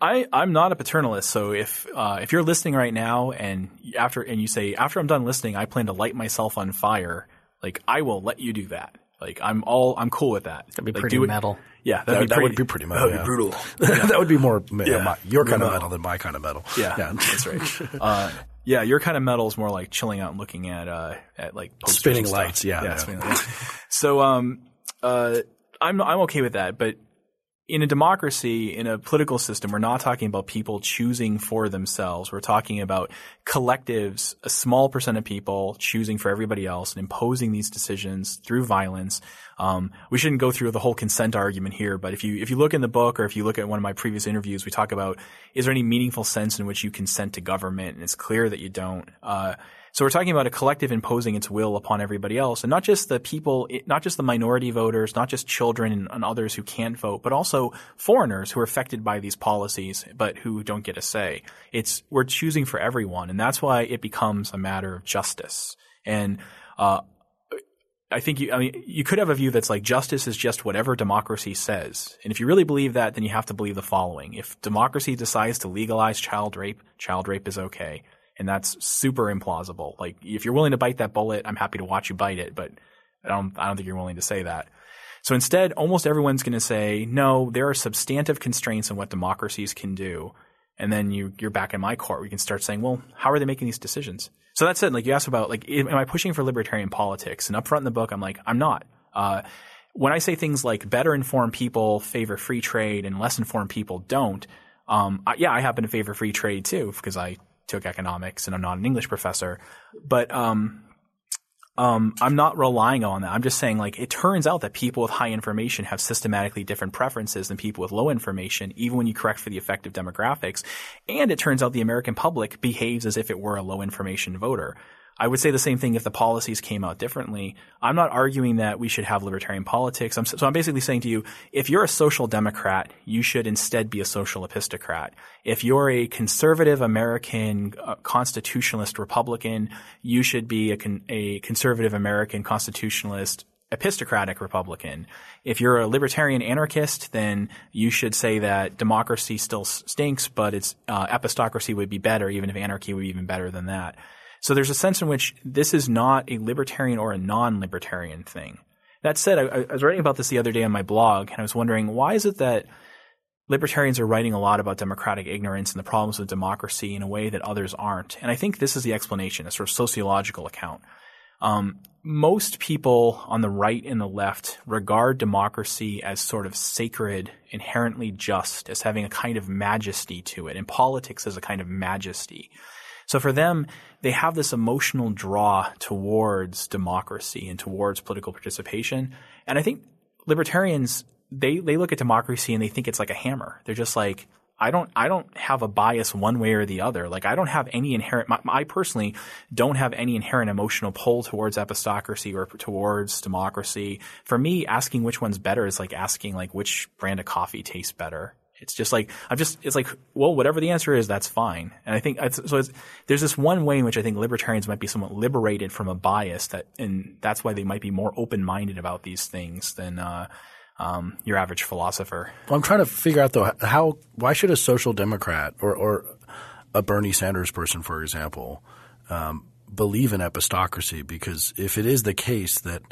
I, I'm not a paternalist, so if uh, if you're listening right now and after and you say after I'm done listening, I plan to light myself on fire, like I will let you do that. Like I'm all I'm cool with that. That'd be like, pretty metal. Yeah, that'd that, be that would be pretty metal. That'd yeah. be brutal. Yeah. that would be more yeah. my, your kind of metal than my kind of metal. Yeah, yeah. that's right. Uh, yeah, your kind of metal is more like chilling out and looking at uh, at like spinning lights. Yeah, yeah, spinning lights. so um, uh, I'm I'm okay with that, but in a democracy, in a political system, we're not talking about people choosing for themselves. We're talking about collectives, a small percent of people choosing for everybody else and imposing these decisions through violence. Um, we shouldn't go through the whole consent argument here, but if you if you look in the book or if you look at one of my previous interviews, we talk about is there any meaningful sense in which you consent to government, and it's clear that you don't. Uh, so we're talking about a collective imposing its will upon everybody else, and not just the people, not just the minority voters, not just children and, others who can't vote, but also foreigners who are affected by these policies, but who don't get a say. It's we're choosing for everyone, and that's why it becomes a matter of justice. And uh, I think you, I mean, you could have a view that's like justice is just whatever democracy says. And if you really believe that, then you have to believe the following. If democracy decides to legalize child rape, child rape is okay and that's super implausible. Like if you're willing to bite that bullet, I'm happy to watch you bite it, but I don't I don't think you're willing to say that. So instead, almost everyone's going to say, no, there are substantive constraints on what democracies can do. And then you, you're back in my court. We can start saying, well, how are they making these decisions? So that's it. Like you asked about, like, am I pushing for libertarian politics? And up front in the book, I'm like, I'm not. Uh, when I say things like better informed people favor free trade and less informed people don't, um, I, yeah, I happen to favor free trade too because I took economics and I'm not an English professor. But um, um, I'm not relying on that. I'm just saying like it turns out that people with high information have systematically different preferences than people with low information, even when you correct for the effect of demographics. And it turns out the American public behaves as if it were a low information voter. I would say the same thing if the policies came out differently. I'm not arguing that we should have libertarian politics. I'm, so I'm basically saying to you, if you're a social democrat, you should instead be a social epistocrat. If you're a conservative American uh, constitutionalist Republican, you should be a, con- a conservative American constitutionalist epistocratic Republican. If you're a libertarian anarchist, then you should say that democracy still stinks, but it's uh, epistocracy would be better, even if anarchy would be even better than that. So there's a sense in which this is not a libertarian or a non-libertarian thing. That said, I, I was writing about this the other day on my blog, and I was wondering why is it that libertarians are writing a lot about democratic ignorance and the problems with democracy in a way that others aren't. And I think this is the explanation, a sort of sociological account. Um, most people on the right and the left regard democracy as sort of sacred, inherently just, as having a kind of majesty to it, and politics as a kind of majesty. So for them, they have this emotional draw towards democracy and towards political participation. And I think libertarians, they, they look at democracy and they think it's like a hammer. They're just like, I don't I don't have a bias one way or the other. Like I don't have any inherent. My, I personally don't have any inherent emotional pull towards epistocracy or towards democracy. For me, asking which one's better is like asking like which brand of coffee tastes better. It's just like I'm just it's like well whatever the answer is that's fine. And I think so. there's this one way in which I think libertarians might be somewhat liberated from a bias that and that's why they might be more open minded about these things than. Uh, um, your average philosopher. Well, I'm trying to figure out though how why should a social democrat or, or a Bernie Sanders person, for example, um, believe in epistocracy? Because if it is the case that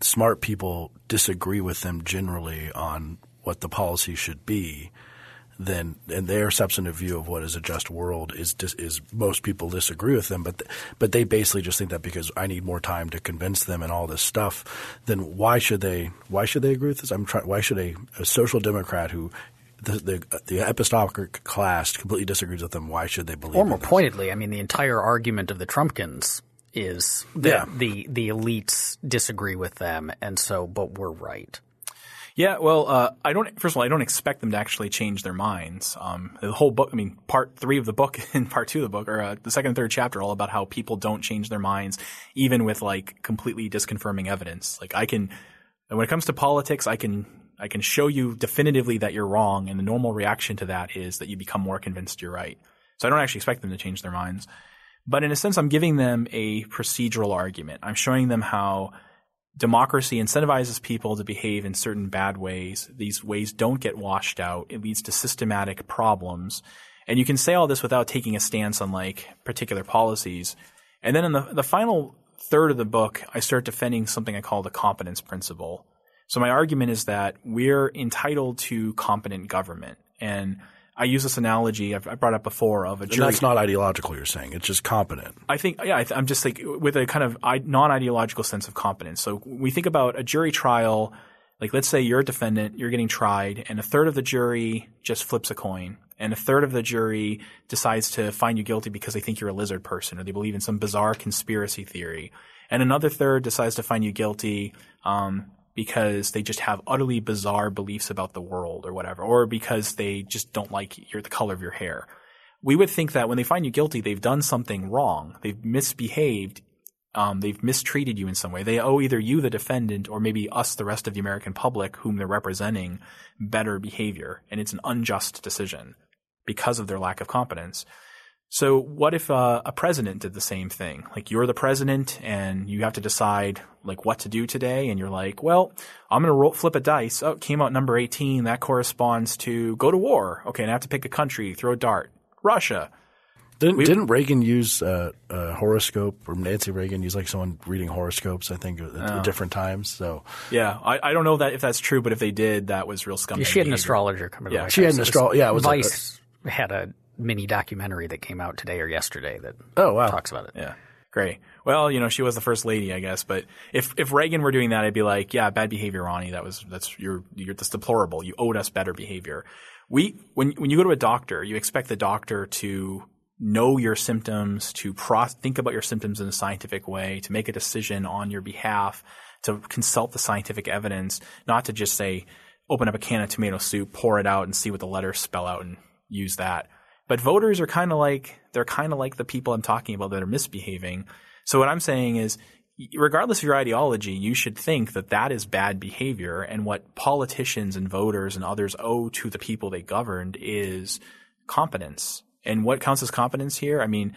smart people disagree with them generally on what the policy should be, then and their substantive view of what is a just world is is most people disagree with them, but but they basically just think that because I need more time to convince them and all this stuff, then why should they why should they agree with this? I'm trying. Why should a, a social democrat who the, the, the class completely disagrees with them. Why should they believe? Or more pointedly, I mean, the entire argument of the Trumpkins is that yeah. the the elites disagree with them, and so, but we're right. Yeah, well, uh, I don't. First of all, I don't expect them to actually change their minds. Um, the whole book, I mean, part three of the book and part two of the book, or uh, the second and third chapter, all about how people don't change their minds, even with like completely disconfirming evidence. Like I can, when it comes to politics, I can I can show you definitively that you're wrong, and the normal reaction to that is that you become more convinced you're right. So I don't actually expect them to change their minds. But in a sense, I'm giving them a procedural argument. I'm showing them how democracy incentivizes people to behave in certain bad ways. These ways don't get washed out. It leads to systematic problems. And you can say all this without taking a stance on like particular policies. And then in the, the final third of the book, I start defending something I call the competence principle. So my argument is that we're entitled to competent government. And I use this analogy I've, I brought up before of a jury. And that's not ideological. You're saying it's just competent. I think, yeah, I am just like with a kind of non-ideological sense of competence. So we think about a jury trial. Like, let's say you're a defendant, you're getting tried, and a third of the jury just flips a coin, and a third of the jury decides to find you guilty because they think you're a lizard person or they believe in some bizarre conspiracy theory, and another third decides to find you guilty um, because they just have utterly bizarre beliefs about the world or whatever, or because they just don't like your, the color of your hair. We would think that when they find you guilty, they've done something wrong. They've misbehaved. Um, they've mistreated you in some way. They owe either you, the defendant, or maybe us, the rest of the American public, whom they're representing, better behavior. And it's an unjust decision because of their lack of competence. So what if uh, a president did the same thing? Like you're the president and you have to decide like what to do today, and you're like, well, I'm going to roll, flip a dice. Oh, came out number 18. That corresponds to go to war. Okay, and I have to pick a country. Throw a dart. Russia. Didn't, didn't Reagan use uh, a horoscope or Nancy Reagan use like someone reading horoscopes? I think at, oh. different times. So yeah, I, I don't know that if that's true, but if they did, that was real scummy. Yeah, she had an astrologer coming. Yeah, she had an astrologer. Yeah, it was Vice a, had a mini documentary that came out today or yesterday that oh wow talks about it. Yeah, great. Well, you know, she was the first lady, I guess. But if if Reagan were doing that, I'd be like, yeah, bad behavior, Ronnie. That was that's you're you're that's deplorable. You owed us better behavior. We when when you go to a doctor, you expect the doctor to know your symptoms, to pro- think about your symptoms in a scientific way, to make a decision on your behalf, to consult the scientific evidence, not to just say, open up a can of tomato soup, pour it out, and see what the letters spell out and use that. But voters are kind of like they're kind of like the people I'm talking about that are misbehaving. So what I'm saying is regardless of your ideology, you should think that that is bad behavior and what politicians and voters and others owe to the people they governed is competence. And what counts as competence here? I mean,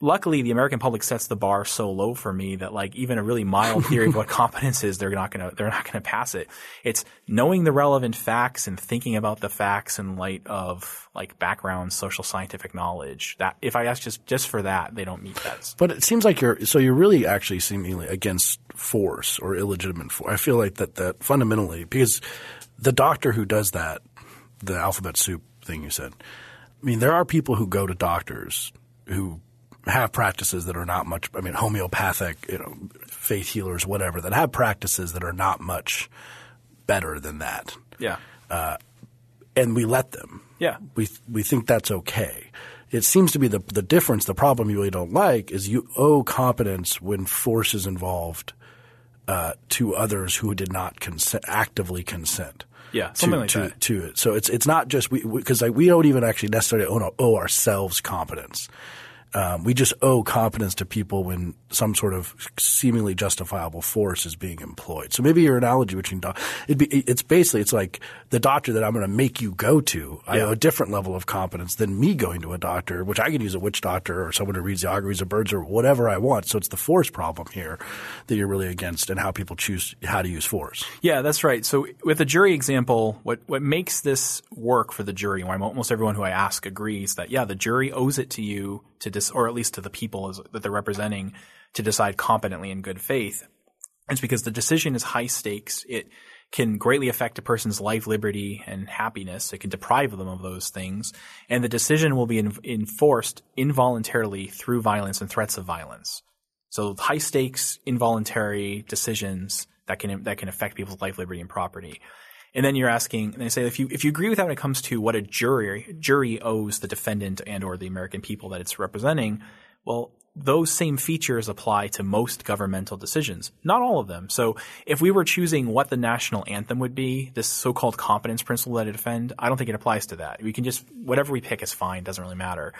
luckily the American public sets the bar so low for me that like even a really mild theory of what competence is, they're not gonna they're not gonna pass it. It's knowing the relevant facts and thinking about the facts in light of like background social scientific knowledge. That if I ask just just for that, they don't meet that. But it seems like you're so you're really actually seemingly against force or illegitimate force. I feel like that that fundamentally because the doctor who does that, the alphabet soup thing you said. I mean, there are people who go to doctors who have practices that are not much. I mean, homeopathic, you know, faith healers, whatever, that have practices that are not much better than that. Yeah. Uh, and we let them. Yeah. We we think that's okay. It seems to be the the difference. The problem you really don't like is you owe competence when force is involved uh, to others who did not consent, actively consent. Yeah, something to, like to, that. to it. So it's it's not just we because like we don't even actually necessarily owe, owe ourselves competence. Um, we just owe competence to people when some sort of seemingly justifiable force is being employed. So maybe your analogy between doc- it'd be it's basically it's like the doctor that I'm going to make you go to. I owe a different level of competence than me going to a doctor, which I can use a witch doctor or someone who reads the auguries of birds or whatever I want. So it's the force problem here that you're really against, and how people choose how to use force. Yeah, that's right. So with the jury example, what what makes this work for the jury, why almost everyone who I ask agrees that yeah, the jury owes it to you to dis, or at least to the people as, that they're representing to decide competently in good faith. It's because the decision is high stakes. It can greatly affect a person's life, liberty, and happiness. It can deprive them of those things, and the decision will be en- enforced involuntarily through violence and threats of violence. So high stakes, involuntary decisions that can that can affect people's life, liberty, and property. And then you're asking, and they say if you if you agree with that when it comes to what a jury jury owes the defendant and or the American people that it's representing, well, those same features apply to most governmental decisions, not all of them. So if we were choosing what the national anthem would be, this so-called competence principle that I defend, I don't think it applies to that. We can just whatever we pick is fine, doesn't really matter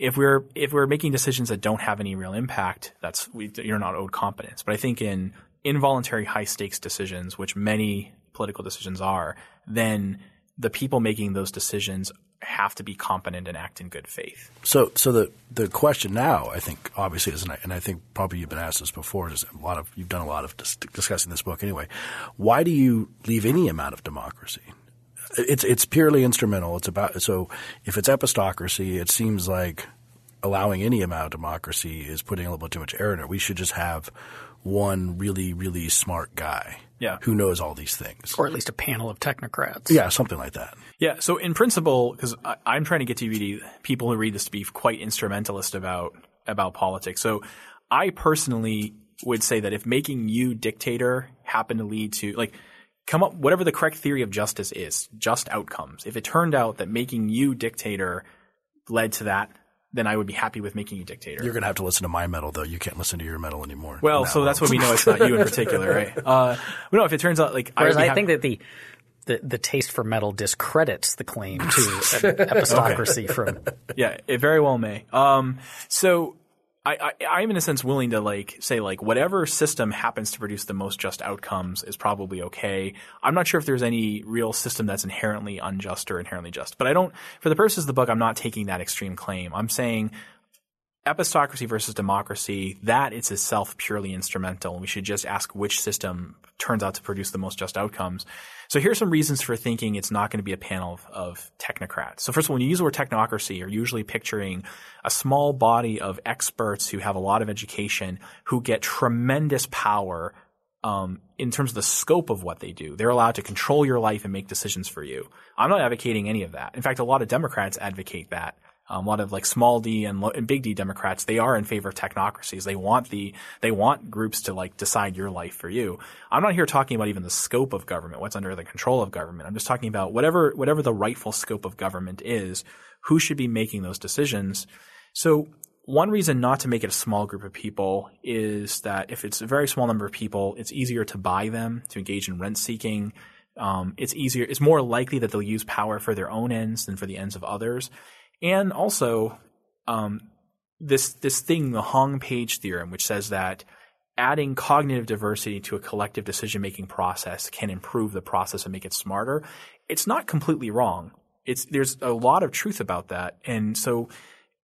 if we're if we're making decisions that don't have any real impact, that's we, you're not owed competence. But I think in involuntary high stakes decisions, which many political decisions are, then the people making those decisions have to be competent and act in good faith. So, so the the question now, I think, obviously, is, and I, think probably you've been asked this before. Is a lot of you've done a lot of dis- discussing this book anyway. Why do you leave any amount of democracy? It's it's purely instrumental. It's about so if it's epistocracy, it seems like allowing any amount of democracy is putting a little bit too much air in it. We should just have one really really smart guy, Yeah. who knows all these things, or at least a panel of technocrats. yeah, something like that. Yeah. So in principle, because I'm trying to get TVD people who read this to be quite instrumentalist about about politics. So I personally would say that if making you dictator happened to lead to like come up whatever the correct theory of justice is, just outcomes. If it turned out that making you dictator led to that, then I would be happy with making you dictator. You're going to have to listen to my metal, though. You can't listen to your metal anymore. well, No. so that's what we know it's not you in particular, right? Uh, but no, if it turns out like Whereas would be I think that the, the the taste for metal discredits the claim to an epistocracy from Yeah, it very well may. Um, so I, I, I'm in a sense willing to like say like whatever system happens to produce the most just outcomes is probably okay. I'm not sure if there's any real system that's inherently unjust or inherently just, but I don't, for the purposes of the book, I'm not taking that extreme claim. I'm saying epistocracy versus democracy, that it's itself purely instrumental. We should just ask which system turns out to produce the most just outcomes. So here's some reasons for thinking it's not going to be a panel of, of technocrats. So first of all, when you use the word technocracy, you're usually picturing a small body of experts who have a lot of education who get tremendous power um, in terms of the scope of what they do. They're allowed to control your life and make decisions for you. I'm not advocating any of that. In fact, a lot of Democrats advocate that. Um, a lot of like small d and, and big D Democrats, they are in favor of technocracies. They want the they want groups to like decide your life for you. I'm not here talking about even the scope of government, what's under the control of government. I'm just talking about whatever whatever the rightful scope of government is, who should be making those decisions. So one reason not to make it a small group of people is that if it's a very small number of people, it's easier to buy them, to engage in rent seeking. Um, it's easier, it's more likely that they'll use power for their own ends than for the ends of others. And also, um, this this thing, the Hong Page theorem, which says that adding cognitive diversity to a collective decision making process can improve the process and make it smarter. It's not completely wrong. It's there's a lot of truth about that, and so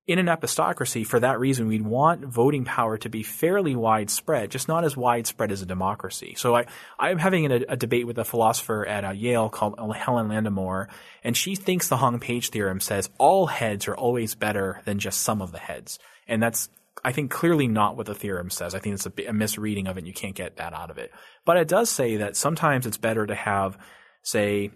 in an epistocracy, for that reason, we'd want voting power to be fairly widespread, just not as widespread as a democracy. So I, I'm having a, a debate with a philosopher at uh, Yale called Helen Landemore, and she thinks the Hong-Page theorem says all heads are always better than just some of the heads. And that's, I think, clearly not what the theorem says. I think it's a, a misreading of it, and you can't get that out of it. But it does say that sometimes it's better to have, say,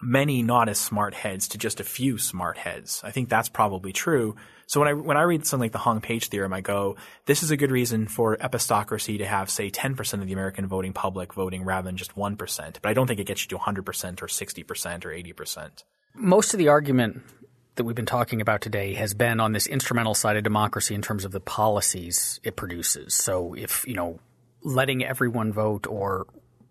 many not as smart heads to just a few smart heads. I think that's probably true. So when I when I read something like the Hong-Page theorem, I go, this is a good reason for epistocracy to have say 10% of the American voting public voting rather than just 1%. But I don't think it gets you to 100% or 60% or 80%. Most of the argument that we've been talking about today has been on this instrumental side of democracy in terms of the policies it produces. So if, you know, letting everyone vote or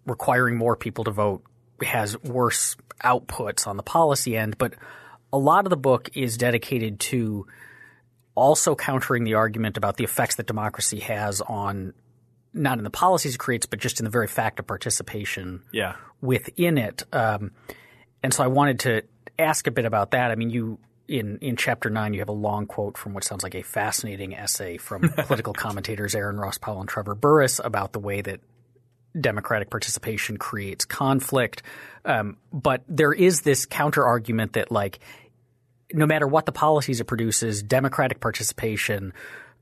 requiring more people to vote has worse outputs on the policy end, but a lot of the book is dedicated to also countering the argument about the effects that democracy has on not in the policies it creates, but just in the very fact of participation yeah. within it. Um, and so I wanted to ask a bit about that. I mean, you in in chapter nine, you have a long quote from what sounds like a fascinating essay from political commentators Aaron Ross Powell and Trevor Burrus about the way that democratic participation creates conflict. Um, but there is this counter argument that like no matter what the policies it produces, democratic participation,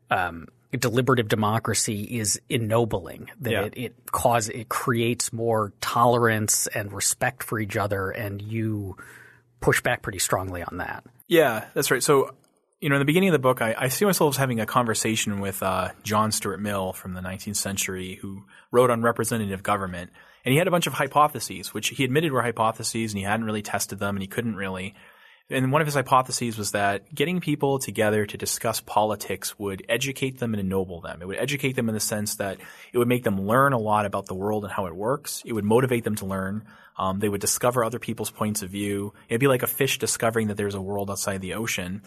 um, deliberative democracy is ennobling. That yeah. it, it cause it creates more tolerance and respect for each other, and you push back pretty strongly on that. Yeah, that's right. So you know, in the beginning of the book, I, I see myself as having a conversation with uh, John Stuart Mill from the 19th century, who wrote on representative government, and he had a bunch of hypotheses, which he admitted were hypotheses, and he hadn't really tested them, and he couldn't really. And one of his hypotheses was that getting people together to discuss politics would educate them and ennoble them. It would educate them in the sense that it would make them learn a lot about the world and how it works. It would motivate them to learn. Um, they would discover other people's points of view. It'd be like a fish discovering that there's a world outside the ocean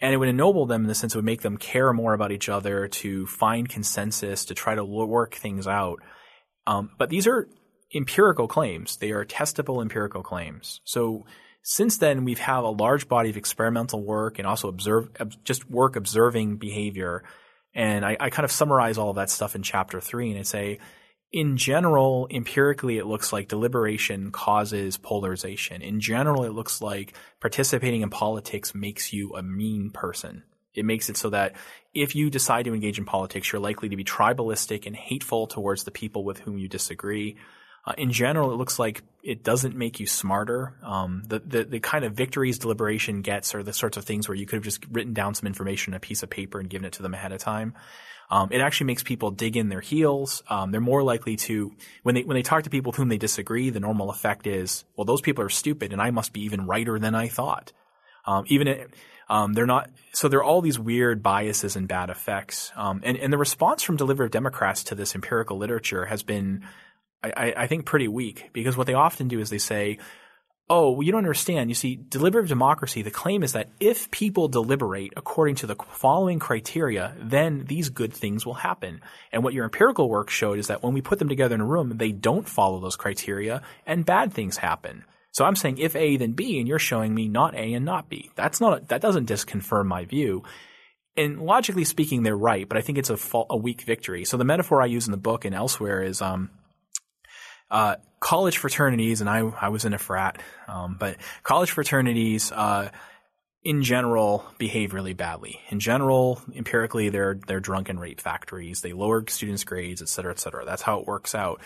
and it would ennoble them in the sense it would make them care more about each other, to find consensus, to try to work things out. Um, but these are empirical claims. They are testable empirical claims. So since then, we've had a large body of experimental work and also observe, just work observing behavior. And I, I kind of summarize all of that stuff in chapter three, and I say in general, empirically, it looks like deliberation causes polarization. In general, it looks like participating in politics makes you a mean person. It makes it so that if you decide to engage in politics, you're likely to be tribalistic and hateful towards the people with whom you disagree. Uh, in general, it looks like it doesn't make you smarter. Um, the, the, the kind of victories deliberation gets are the sorts of things where you could have just written down some information on a piece of paper and given it to them ahead of time. Um, it actually makes people dig in their heels. Um, they're more likely to when they when they talk to people with whom they disagree. The normal effect is, well, those people are stupid, and I must be even righter than I thought. Um, even it, um, they're not. So there are all these weird biases and bad effects. Um, and and the response from deliberative Democrats to this empirical literature has been, I, I think, pretty weak because what they often do is they say, oh, well, you don't understand. You see, deliberative democracy, the claim is that if people deliberate according to the following criteria, then these good things will happen. And what your empirical work showed is that when we put them together in a room, they don't follow those criteria and bad things happen. So I'm saying if A, then B, and you're showing me not A and not B. That's not, that doesn't disconfirm my view. And logically speaking, they're right, but I think it's a, a weak victory. So the metaphor I use in the book and elsewhere is, um, uh, college fraternities, and I, I was in a frat, um, but college fraternities, uh, in general behave really badly. In general, empirically, they're they're drunken rape factories. They lower students' grades, et cetera, et cetera. That's how it works out.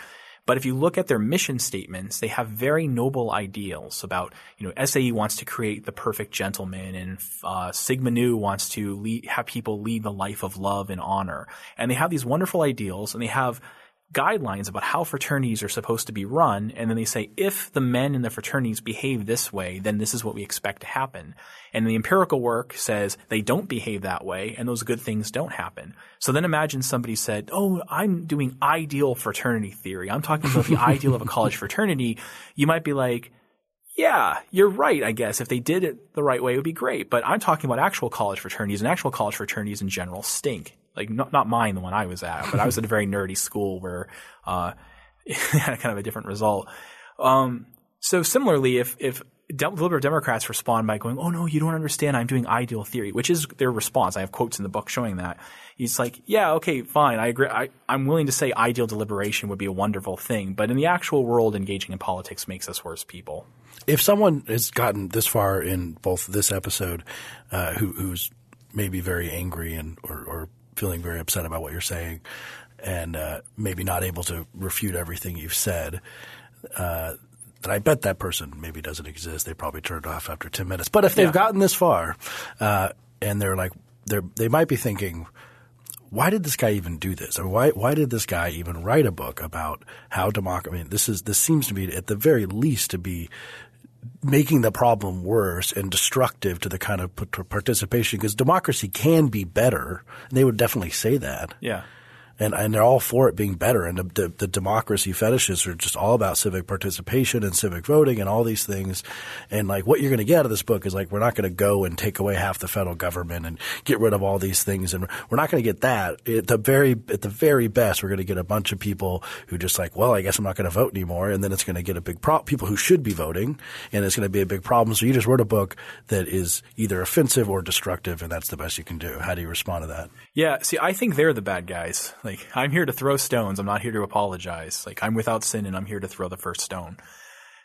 But if you look at their mission statements, they have very noble ideals about, you know, SAE wants to create the perfect gentleman and uh, Sigma Nu wants to lead, have people lead the life of love and honor. And they have these wonderful ideals and they have guidelines about how fraternities are supposed to be run, and then they say if the men in the fraternities behave this way, then this is what we expect to happen. And the empirical work says they don't behave that way, and those good things don't happen. So then imagine somebody said, "Oh, I'm doing ideal fraternity theory. I'm talking about the ideal of a college fraternity." You might be like. Yeah, you're right, I guess. If they did it the right way, it would be great. But I'm talking about actual college fraternities, and actual college fraternities in general stink like not not mine, the one I was at, but I was at a very nerdy school where uh, had kind of a different result. Um, so similarly, if if liberal Democrats respond by going, "Oh no, you don't understand. I'm doing ideal theory," which is their response. I have quotes in the book showing that. He's like, "Yeah, okay, fine. I agree. I, I'm willing to say ideal deliberation would be a wonderful thing, but in the actual world, engaging in politics makes us worse people." If someone has gotten this far in both this episode, uh, who, who's maybe very angry and or, or feeling very upset about what you're saying, and uh, maybe not able to refute everything you've said. Uh, that I bet that person maybe doesn't exist. They probably turned off after ten minutes. But if they've Yeah. gotten this far, uh, and they're like, they they might be thinking, why did this guy even do this? Or why why did this guy even write a book about how democracy? I mean, this is this seems to be at the very least to be making the problem worse and destructive to the kind of participation because democracy can be better. And they would definitely say that Yeah. And and they're all for it being better. And the, the, the democracy fetishes are just all about civic participation and civic voting and all these things. And like what you're going to get out of this book is like we're not going to go and take away half the federal government and get rid of all these things, and we're not going to get that. At the very at the very best, we're going to get a bunch of people who just like, well, I guess I'm not going to vote anymore, and then it's going to get a big pro- people who should be voting, and it's going to be a big problem. So you just wrote a book that is either offensive or destructive, and that's the best you can do. How do you respond to that? Yeah, see, I think they're the bad guys. Like, I'm here to throw stones. I'm not here to apologize. Like, I'm without sin and I'm here to throw the first stone.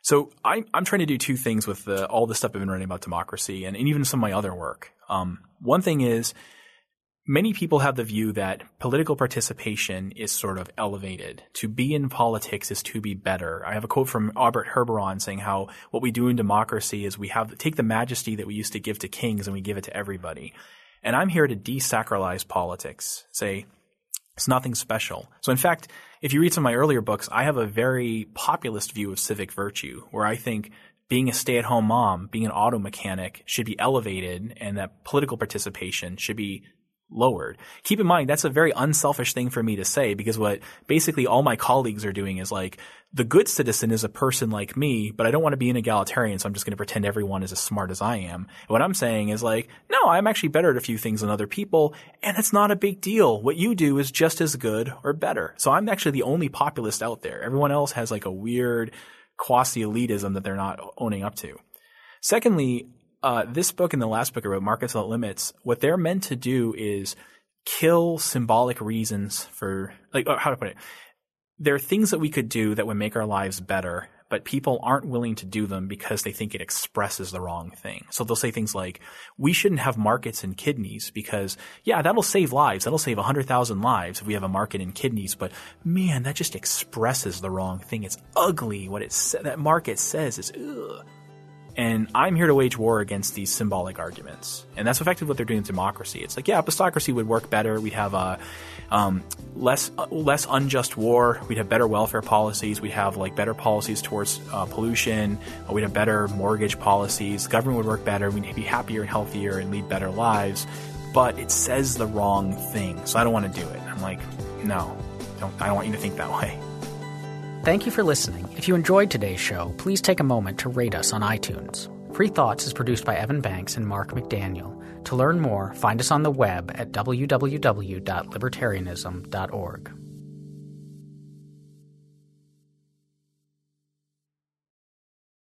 So I'm, I'm trying to do two things with the, all the stuff I've been writing about democracy and, and even some of my other work. Um, one thing is many people have the view that political participation is sort of elevated. To be in politics is to be better. I have a quote from Albert Herberon saying how what we do in democracy is we have take the majesty that we used to give to kings and we give it to everybody. And I'm here to desacralize politics. Say, it's nothing special. So, in fact, if you read some of my earlier books, I have a very populist view of civic virtue, where I think being a stay-at-home mom, being an auto mechanic should be elevated, and that political participation should be lowered. Keep in mind that's a very unselfish thing for me to say because what basically all my colleagues are doing is like the good citizen is a person like me, but I don't want to be an egalitarian, so I'm just going to pretend everyone is as smart as I am. What I'm saying is like, no, I'm actually better at a few things than other people, and it's not a big deal. What you do is just as good or better. So I'm actually the only populist out there. Everyone else has like a weird quasi elitism that they're not owning up to. Secondly, uh, this book and the last book I wrote, Markets Without Limits, what they're meant to do is kill symbolic reasons for, like, oh, how to put it? There are things that we could do that would make our lives better, but people aren't willing to do them because they think it expresses the wrong thing. So they'll say things like, we shouldn't have markets in kidneys because, yeah, that'll save lives. That'll save 100,000 lives if we have a market in kidneys, but man, that just expresses the wrong thing. It's ugly. What it sa- that market says is, ugh. And I'm here to wage war against these symbolic arguments. And that's effectively what they're doing in democracy. It's like, yeah, epistocracy would work better. We'd have uh, um, less uh, less unjust war. We'd have better welfare policies. We'd have like better policies towards uh, pollution. Uh, We'd have better mortgage policies. Government would work better. We'd be happier and healthier and lead better lives. But it says the wrong thing, so I don't want to do it. I'm like, no, don't, I don't want you to think that way. Thank you for listening. If you enjoyed today's show, please take a moment to rate us on iTunes. Free Thoughts is produced by Evan Banks and Mark McDaniel. To learn more, find us on the web at www.libertarianism.org.